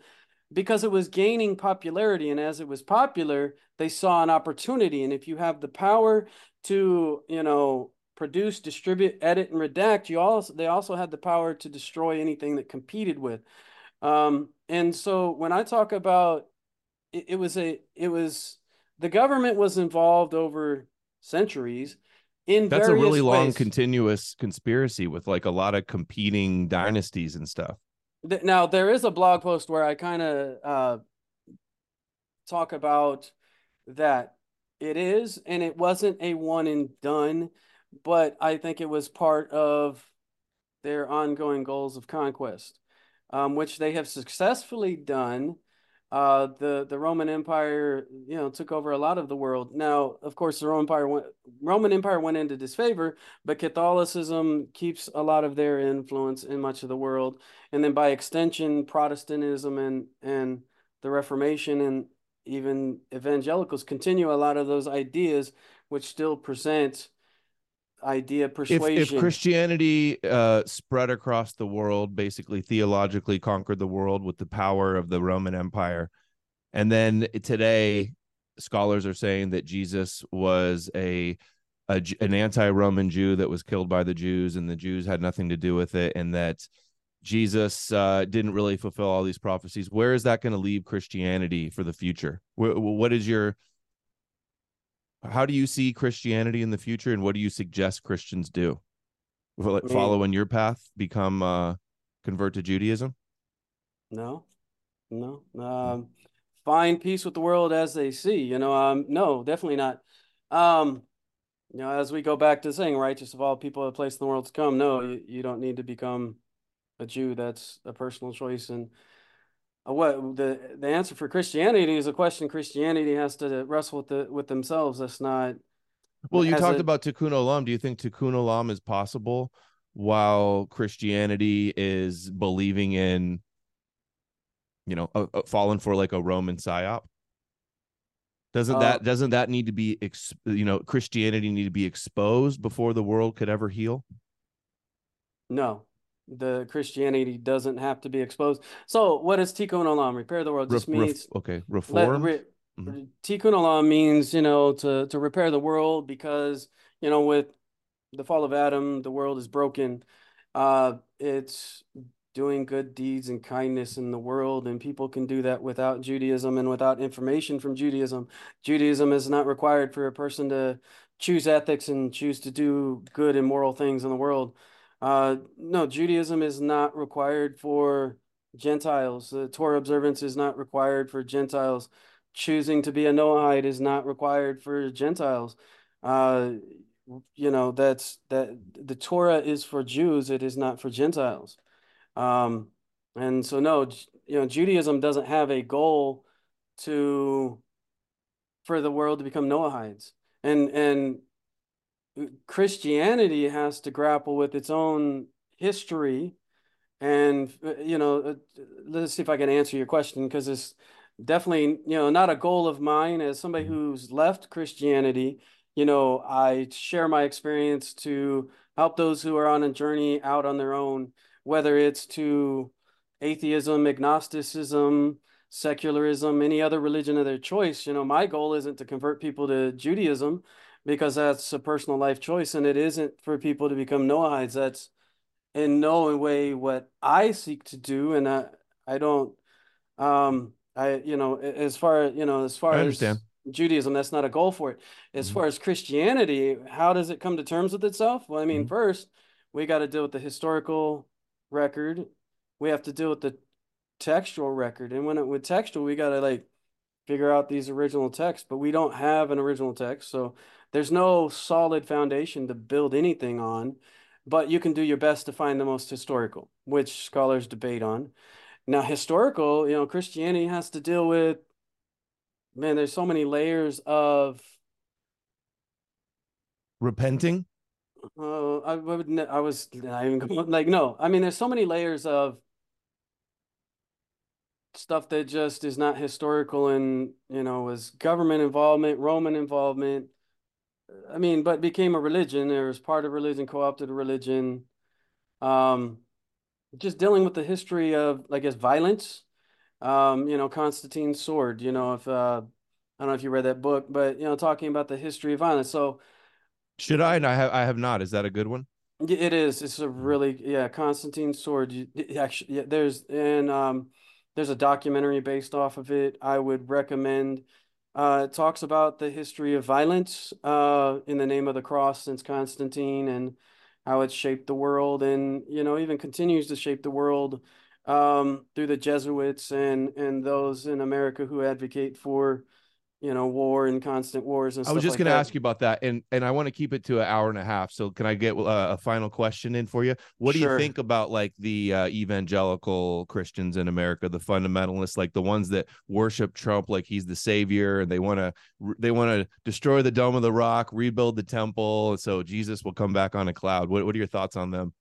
because it was gaining popularity. And as it was popular, they saw an opportunity. And if you have the power to, you know, produce, distribute, edit, and redact, you also they also had the power to destroy anything that competed with. Um, and so when I talk about it, it was a it was the government was involved over centuries in that's a really ways. long continuous conspiracy with like a lot of competing dynasties and stuff now there is a blog post where i kind of uh, talk about that it is and it wasn't a one and done but i think it was part of their ongoing goals of conquest um, which they have successfully done uh, the the Roman Empire, you know, took over a lot of the world. Now, of course, the Roman Empire went, Roman Empire went into disfavor, but Catholicism keeps a lot of their influence in much of the world, and then by extension, Protestantism and and the Reformation and even evangelicals continue a lot of those ideas, which still present idea persuasion. If, if Christianity uh, spread across the world, basically theologically conquered the world with the power of the Roman Empire, and then today scholars are saying that Jesus was a, a an anti-Roman Jew that was killed by the Jews, and the Jews had nothing to do with it, and that Jesus uh, didn't really fulfill all these prophecies. Where is that going to leave Christianity for the future? what is your how do you see Christianity in the future, and what do you suggest Christians do? Will it follow in your path, become uh, convert to Judaism? No, no. Um, find peace with the world as they see. You know, um, no, definitely not. Um, you know, as we go back to saying, righteous of all people, a place in the world to come. No, you, you don't need to become a Jew. That's a personal choice, and what the the answer for Christianity is a question Christianity has to wrestle with the with themselves. That's not. Well, you talked a, about Tikkun Olam. Do you think Tikkun Olam is possible while Christianity is believing in, you know, a, a falling for like a Roman psyop? Doesn't uh, that doesn't that need to be you know Christianity need to be exposed before the world could ever heal? No, the Christianity doesn't have to be exposed. So, what does Tikkun Olam repair the world? Just Re- means okay, reform. Let, re, mm-hmm. Tikkun Olam means you know to to repair the world because you know with the fall of Adam, the world is broken. Uh, it's doing good deeds and kindness in the world, and people can do that without Judaism and without information from Judaism. Judaism is not required for a person to choose ethics and choose to do good and moral things in the world. Uh, no, Judaism is not required for Gentiles. The Torah observance is not required for Gentiles. Choosing to be a Noahide is not required for Gentiles. Uh, you know, that's that the Torah is for Jews, it is not for Gentiles. Um, and so no, you know, Judaism doesn't have a goal to for the world to become Noahides. And and Christianity has to grapple with its own history. And, uh, you know, uh, let's see if I can answer your question because it's definitely, you know, not a goal of mine as somebody mm-hmm. who's left Christianity. You know, I share my experience to help those who are on a journey out on their own, whether it's to atheism, agnosticism, secularism, any other religion of their choice. You know, my goal isn't to convert people to Judaism because that's a personal life choice and it isn't for people to become Noahides. That's in no way what I seek to do. And I, I don't, um, I, you know, as far, you know, as far as Judaism, that's not a goal for it. As mm-hmm. far as Christianity, how does it come to terms with itself? Well, I mean, mm-hmm. first we got to deal with the historical record. We have to deal with the textual record. And when it with textual, we got to like figure out these original texts, but we don't have an original text. So there's no solid foundation to build anything on, but you can do your best to find the most historical, which scholars debate on. Now, historical, you know, Christianity has to deal with, man, there's so many layers of repenting uh, I would I was not even [laughs] like no I mean there's so many layers of stuff that just is not historical and you know was government involvement roman involvement. I mean but became a religion. There was part of religion co-opted religion. Um just dealing with the history of i guess violence. Um you know constantine's sword you know if uh i don't know if you read that book but you know talking about the history of violence. So should i? And i have i have not. Is that a good one? It is. It's a Mm. really yeah constantine's sword. You, actually yeah, there's and um there's a documentary based off of it. I would recommend. Uh, it talks about the history of violence uh, in the name of the cross since Constantine and how it's shaped the world, and you know even continues to shape the world um, through the Jesuits and and those in America who advocate for you know, war and constant wars and I was just like going to ask you about that, and and I want to keep it to an hour and a half. So can I get uh, a final question in for you? What do you think about like the uh, evangelical Christians in America, the fundamentalists, like the ones that worship Trump like he's the savior, and they want to they want to destroy the Dome of the Rock, rebuild the temple, so Jesus will come back on a cloud. What what are your thoughts on them?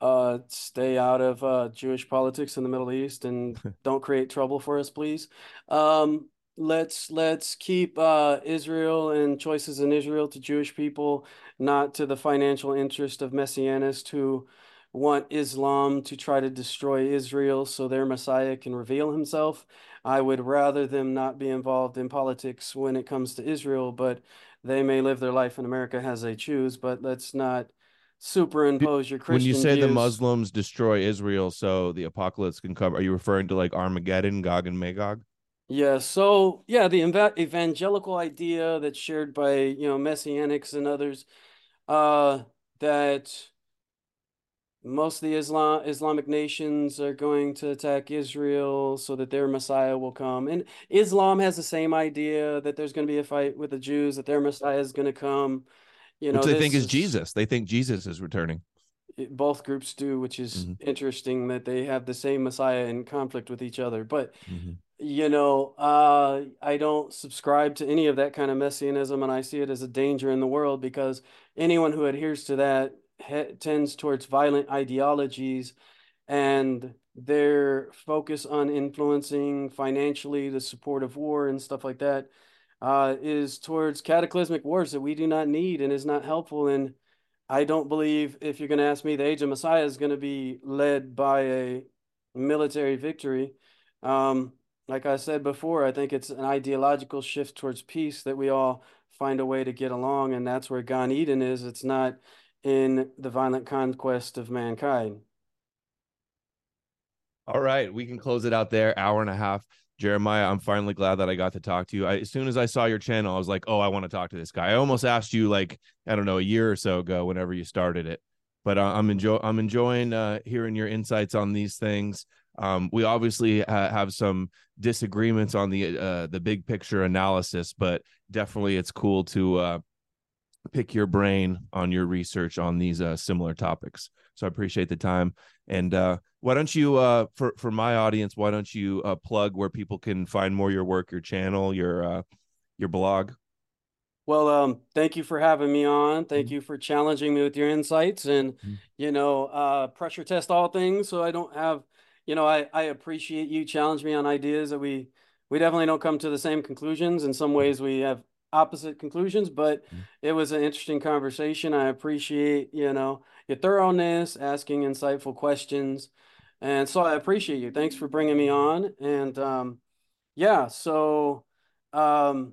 uh stay out of uh Jewish politics in the Middle East and [laughs] don't create trouble for us, please. Um let's let's keep uh Israel and choices in Israel to Jewish people, not to the financial interest of messianists who want Islam to try to destroy Israel so their Messiah can reveal himself. I would rather them not be involved in politics when it comes to Israel, but they may live their life in America as they choose, but let's not superimpose your Christian. when you say the. Muslims destroy Israel so the apocalypse can come, are you referring to like Armageddon, Gog and Magog? Yeah, so yeah, the eva- evangelical idea that's shared by, you know, messianics and others, uh, that most of the Islam Islamic nations are going to attack Israel so that their Messiah will come. And Islam has the same idea that there's going to be a fight with the Jews, that their Messiah is going to come. You know, Which they think is Jesus. They think Jesus is returning. it- both groups do, which is Mhm. interesting that they have the same Messiah in conflict with each other. But Mm-hmm. You know, uh, I don't subscribe to any of that kind of messianism, and I see it as a danger in the world because anyone who adheres to that he- tends towards violent ideologies and their focus on influencing financially the support of war and stuff like that uh, is towards cataclysmic wars that we do not need and is not helpful. And I don't believe, if you're going to ask me, the age of Messiah is going to be led by a military victory. Um, like I said before, I think it's an ideological shift towards peace that we all find a way to get along, and that's where Gan Eden is. It's not in the violent conquest of mankind. All right, we can close it out there. Hour and a half. Jeramiah, I'm finally glad that I got to talk to you. I, as soon as I saw your channel, I was like, oh, I want to talk to this guy. I almost asked you like, I don't know, a year or so ago, whenever you started it. But uh, I'm enjoy I'm enjoying uh, hearing your insights on these things. Um, we obviously ha- have some disagreements on the uh, the big picture analysis, but definitely it's cool to uh, pick your brain on your research on these uh, similar topics. So I appreciate the time. And uh, why don't you, uh, for for my audience, why don't you uh, plug where people can find more your work, your channel, your uh, your blog? Well, um, thank you for having me on. Thank Mhm. you for challenging me with your insights and, Mhm. you know, uh, pressure test all things. So I don't have, you know, I, I appreciate you challenge me on ideas that we, we definitely don't come to the same conclusions. In some ways we have opposite conclusions, but Mhm. it was an interesting conversation. I appreciate, you know, your thoroughness, asking insightful questions. And so I appreciate you. Thanks for bringing me on. And, um, yeah, so, um,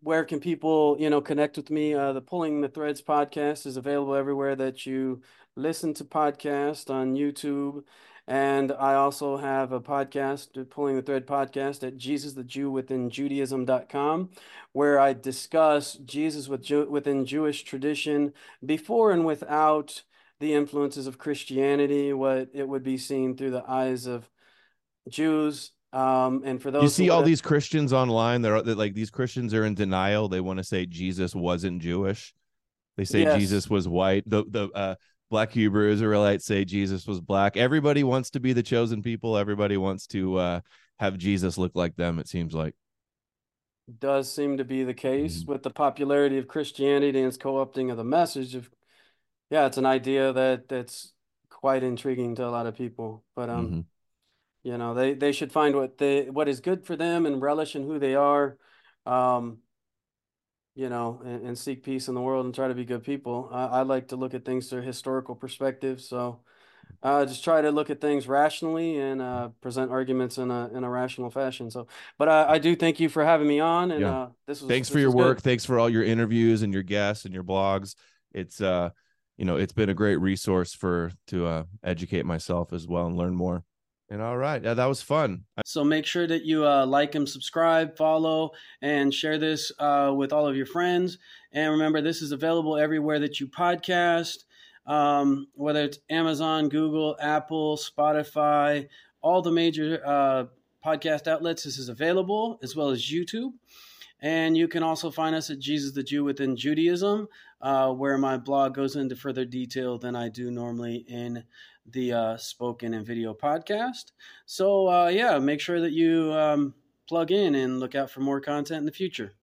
where can people, you know, connect with me? Uh, the Pulling the Threads podcast is available everywhere that you listen to podcasts on YouTube. And I also have a podcast, Pulling the Thread podcast at Jesus the Jew within Judaism.com, where I discuss Jesus with Jew within Jewish tradition before and without the influences of Christianity, what it would be seen through the eyes of Jews. Um, and for those You see all wanna- these Christians online. They're that like these Christians are in denial. They want to say Jesus wasn't Jewish. They say Yes. Jesus was white. The the uh, Black Hebrew Israelites say Jesus was black. Everybody wants to be the chosen people. Everybody wants to uh, have Jesus look like them. It seems like. does seem to be the case Mhm. with the popularity of Christianity and its co-opting of the message of yeah, it's an idea that that's quite intriguing to a lot of people. But um, Mhm. you know, they they should find what they what is good for them and relish in who they are. Um, you know, and, and seek peace in the world and try to be good people. I, I like to look at things through a historical perspective, so uh, just try to look at things rationally and uh, present arguments in a in a rational fashion. So, but I, I do thank you for having me on, and Yeah. uh, this was Thanks for your work. good. Thanks for all your interviews and your guests and your blogs. It's uh, you know, it's been a great resource for to uh educate myself as well and learn more. And all right, yeah, that was fun. So make sure that you uh, like and subscribe, follow, and share this uh, with all of your friends. And remember, this is available everywhere that you podcast, um, whether it's Amazon, Google, Apple, Spotify, all the major uh, podcast outlets. This is available, as well as YouTube. And you can also find us at Jesus the Jew within Judaism, uh, where my blog goes into further detail than I do normally in the uh, spoken and video podcast. So, uh, yeah, make sure that you um, plug in and look out for more content in the future.